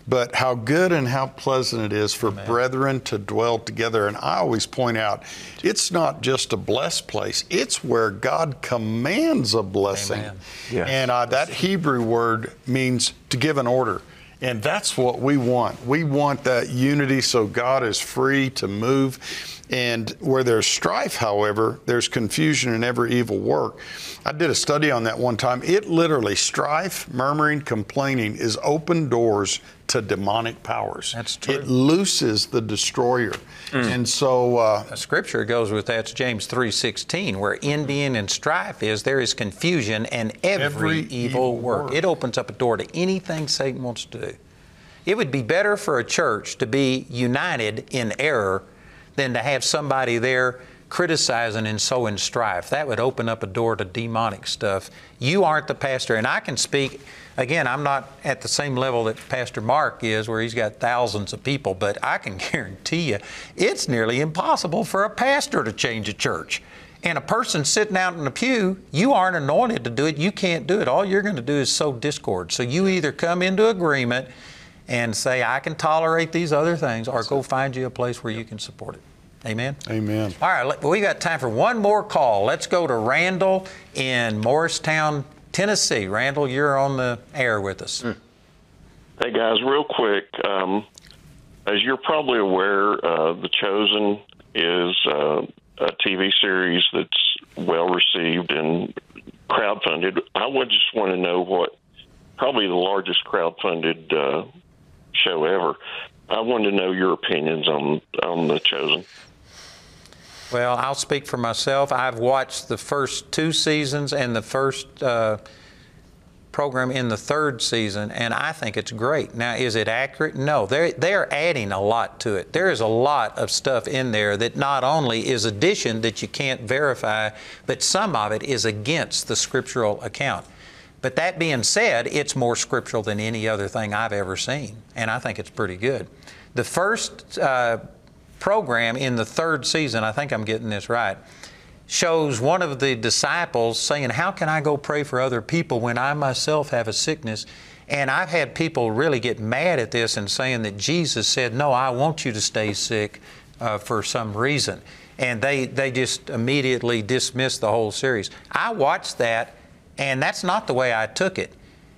But how good and how pleasant it is for brethren to dwell together. And I always point out, it's not just a blessed place, it's where God commands a blessing. Yes. And uh, that Hebrew word means to give an order. And that's what we want. We want that unity so God is free to move. And where there's strife, however, there's confusion in every evil work. I did a study on that one time. It literally, strife, murmuring, complaining, is open doors to demonic powers. That's true. It looses the destroyer. And so, uh, scripture goes with that. It's James 3.16, where envying and strife is, there is confusion and every, Every evil, evil work. work. It opens up a door to anything Satan wants to do. It would be better for a church to be united in error than to have somebody there criticizing and sowing strife. That would open up a door to demonic stuff. You aren't the pastor, and I can speak. Again, I'm not at the same level that Pastor Mark is, where he's got thousands of people, but I can (laughs) guarantee you it's nearly impossible for a pastor to change a church. And a person sitting out in the pew, you aren't anointed to do it. You can't do it. All you're going to do is sow discord. So you either come into agreement and say, I can tolerate these other things, or go find you a place where you can support it. Amen? amen. All right, let- we got time for one more call. Let's go to Randall in Morristown, Tennessee. Randall, you're on the air with us. Hey guys, real quick. Um, as you're probably aware, uh, The Chosen is uh, a TV series that's well received and crowdfunded. I would just want to know what probably the largest crowdfunded uh, show ever. I wanted to know your opinions on on The Chosen. Well, I'll speak for myself. I've watched the first two seasons and the first uh, program in the third season, and I think it's great. Now, is it accurate? No. They're, they're adding a lot to it. There is a lot of stuff in there that not only is addition that you can't verify, but some of it is against the scriptural account. But that being said, it's more scriptural than any other thing I've ever seen, and I think it's pretty good. The first uh, program in the third season, I think I'm getting this right, shows one of the disciples saying, How can I go pray for other people when I myself have a sickness? And I've had people really get mad at this and saying that Jesus said, No, I want you to stay sick uh, for some reason. And they, they just immediately dismissed the whole series. I watched that, and that's not the way I took it.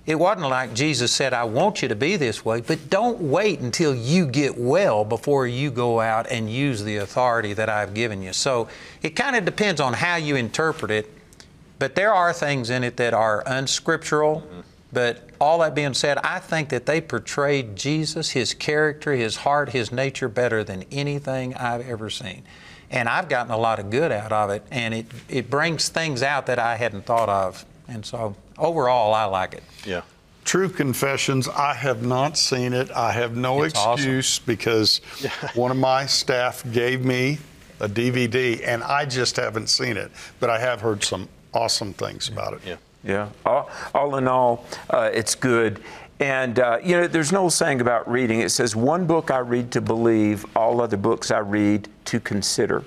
It wasn't like Jesus said, I want you to be this way, but don't wait until you get well before you go out and use the authority that I've given you. So it kind of depends on how you interpret it, but there are things in it that are unscriptural. Mm-hmm. But all that being said, I think that they portrayed Jesus, his character, his heart, his nature better than anything I've ever seen. And I've gotten a lot of good out of it, and it, it brings things out that I hadn't thought of. And so overall, I like it. Yeah. True confessions, I have not seen it. I have no It's awesome. excuse because one of my staff gave me a DVD and I just haven't seen it. But I have heard some awesome things about it. Yeah. Yeah. All, all in all, uh, it's good. And, uh, you know, there's an old saying about reading. It says, one book I read to believe, all other books I read to consider.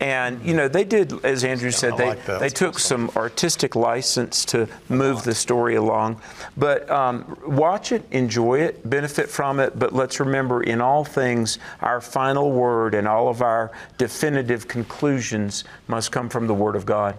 And, you know, they did, as Andrew said, I they, like they took some artistic license to move the story along. But um, watch it, enjoy it, benefit from it. But let's remember, in all things, our final word and all of our definitive conclusions must come from the Word of God.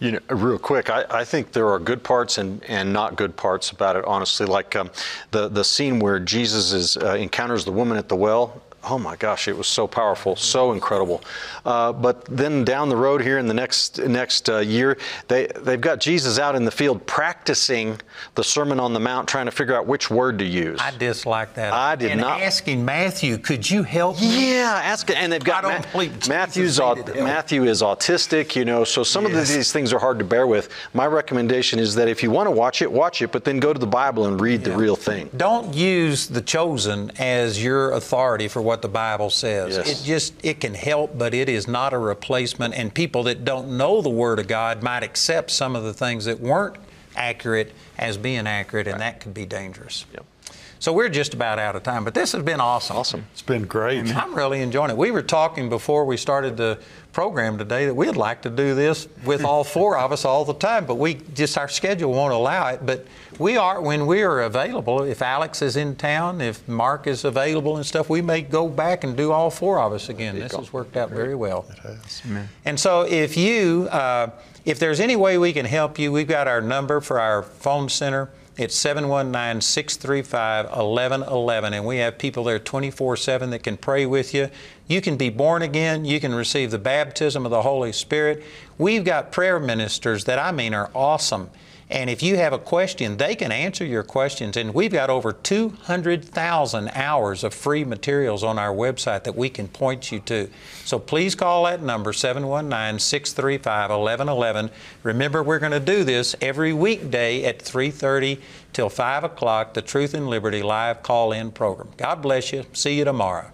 You know, real quick, I, I think there are good parts and, and not good parts about it, honestly. Like um, the, the scene where Jesus is, uh, encounters the woman at the well. Oh my gosh, it was so powerful, so incredible. Uh, but then down the road here in the next next uh, year, they they've got Jesus out in the field practicing the Sermon on the Mount, trying to figure out which word to use. I dislike that. I did and not. asking Matthew, could you help me? Yeah, ask and they've got I Ma- Matthew's Matthew is autistic, you know, so some of Yes. these things are hard to bear with. My recommendation is that if you want to watch it, watch it, but then go to the Bible and read the real thing. Don't use the chosen as your authority for what the Bible says. Yes. It just it can help, but it is not a replacement. And people that don't know the Word of God might accept some of the things that weren't accurate as being accurate, and that could be dangerous. So we're just about out of time, but this has been awesome. Awesome. It's been great. I'm really enjoying it. We were talking before we started the program today that we'd like to do this with all four of us all the time, but we just our schedule won't allow it. But we are when we are available. If Alex is in town, if Mark is available and stuff, we may go back and do all four of us again. This has worked out very well. It has. And so if you, uh, if there's any way we can help you, we've got our number for our phone center. It's 719 635 1111, and we have people there 24 7 that can pray with you. You can be born again. You can receive the baptism of the Holy Spirit. We've got prayer ministers that I mean are awesome. And if you have a question, they can answer your questions. And we've got over 200,000 hours of free materials on our website that we can point you to. So please call that number, 719 635 1111. Remember, we're going to do this every weekday at 3.30 till 5 o'clock, the Truth and Liberty live call in program. God bless you. See you tomorrow.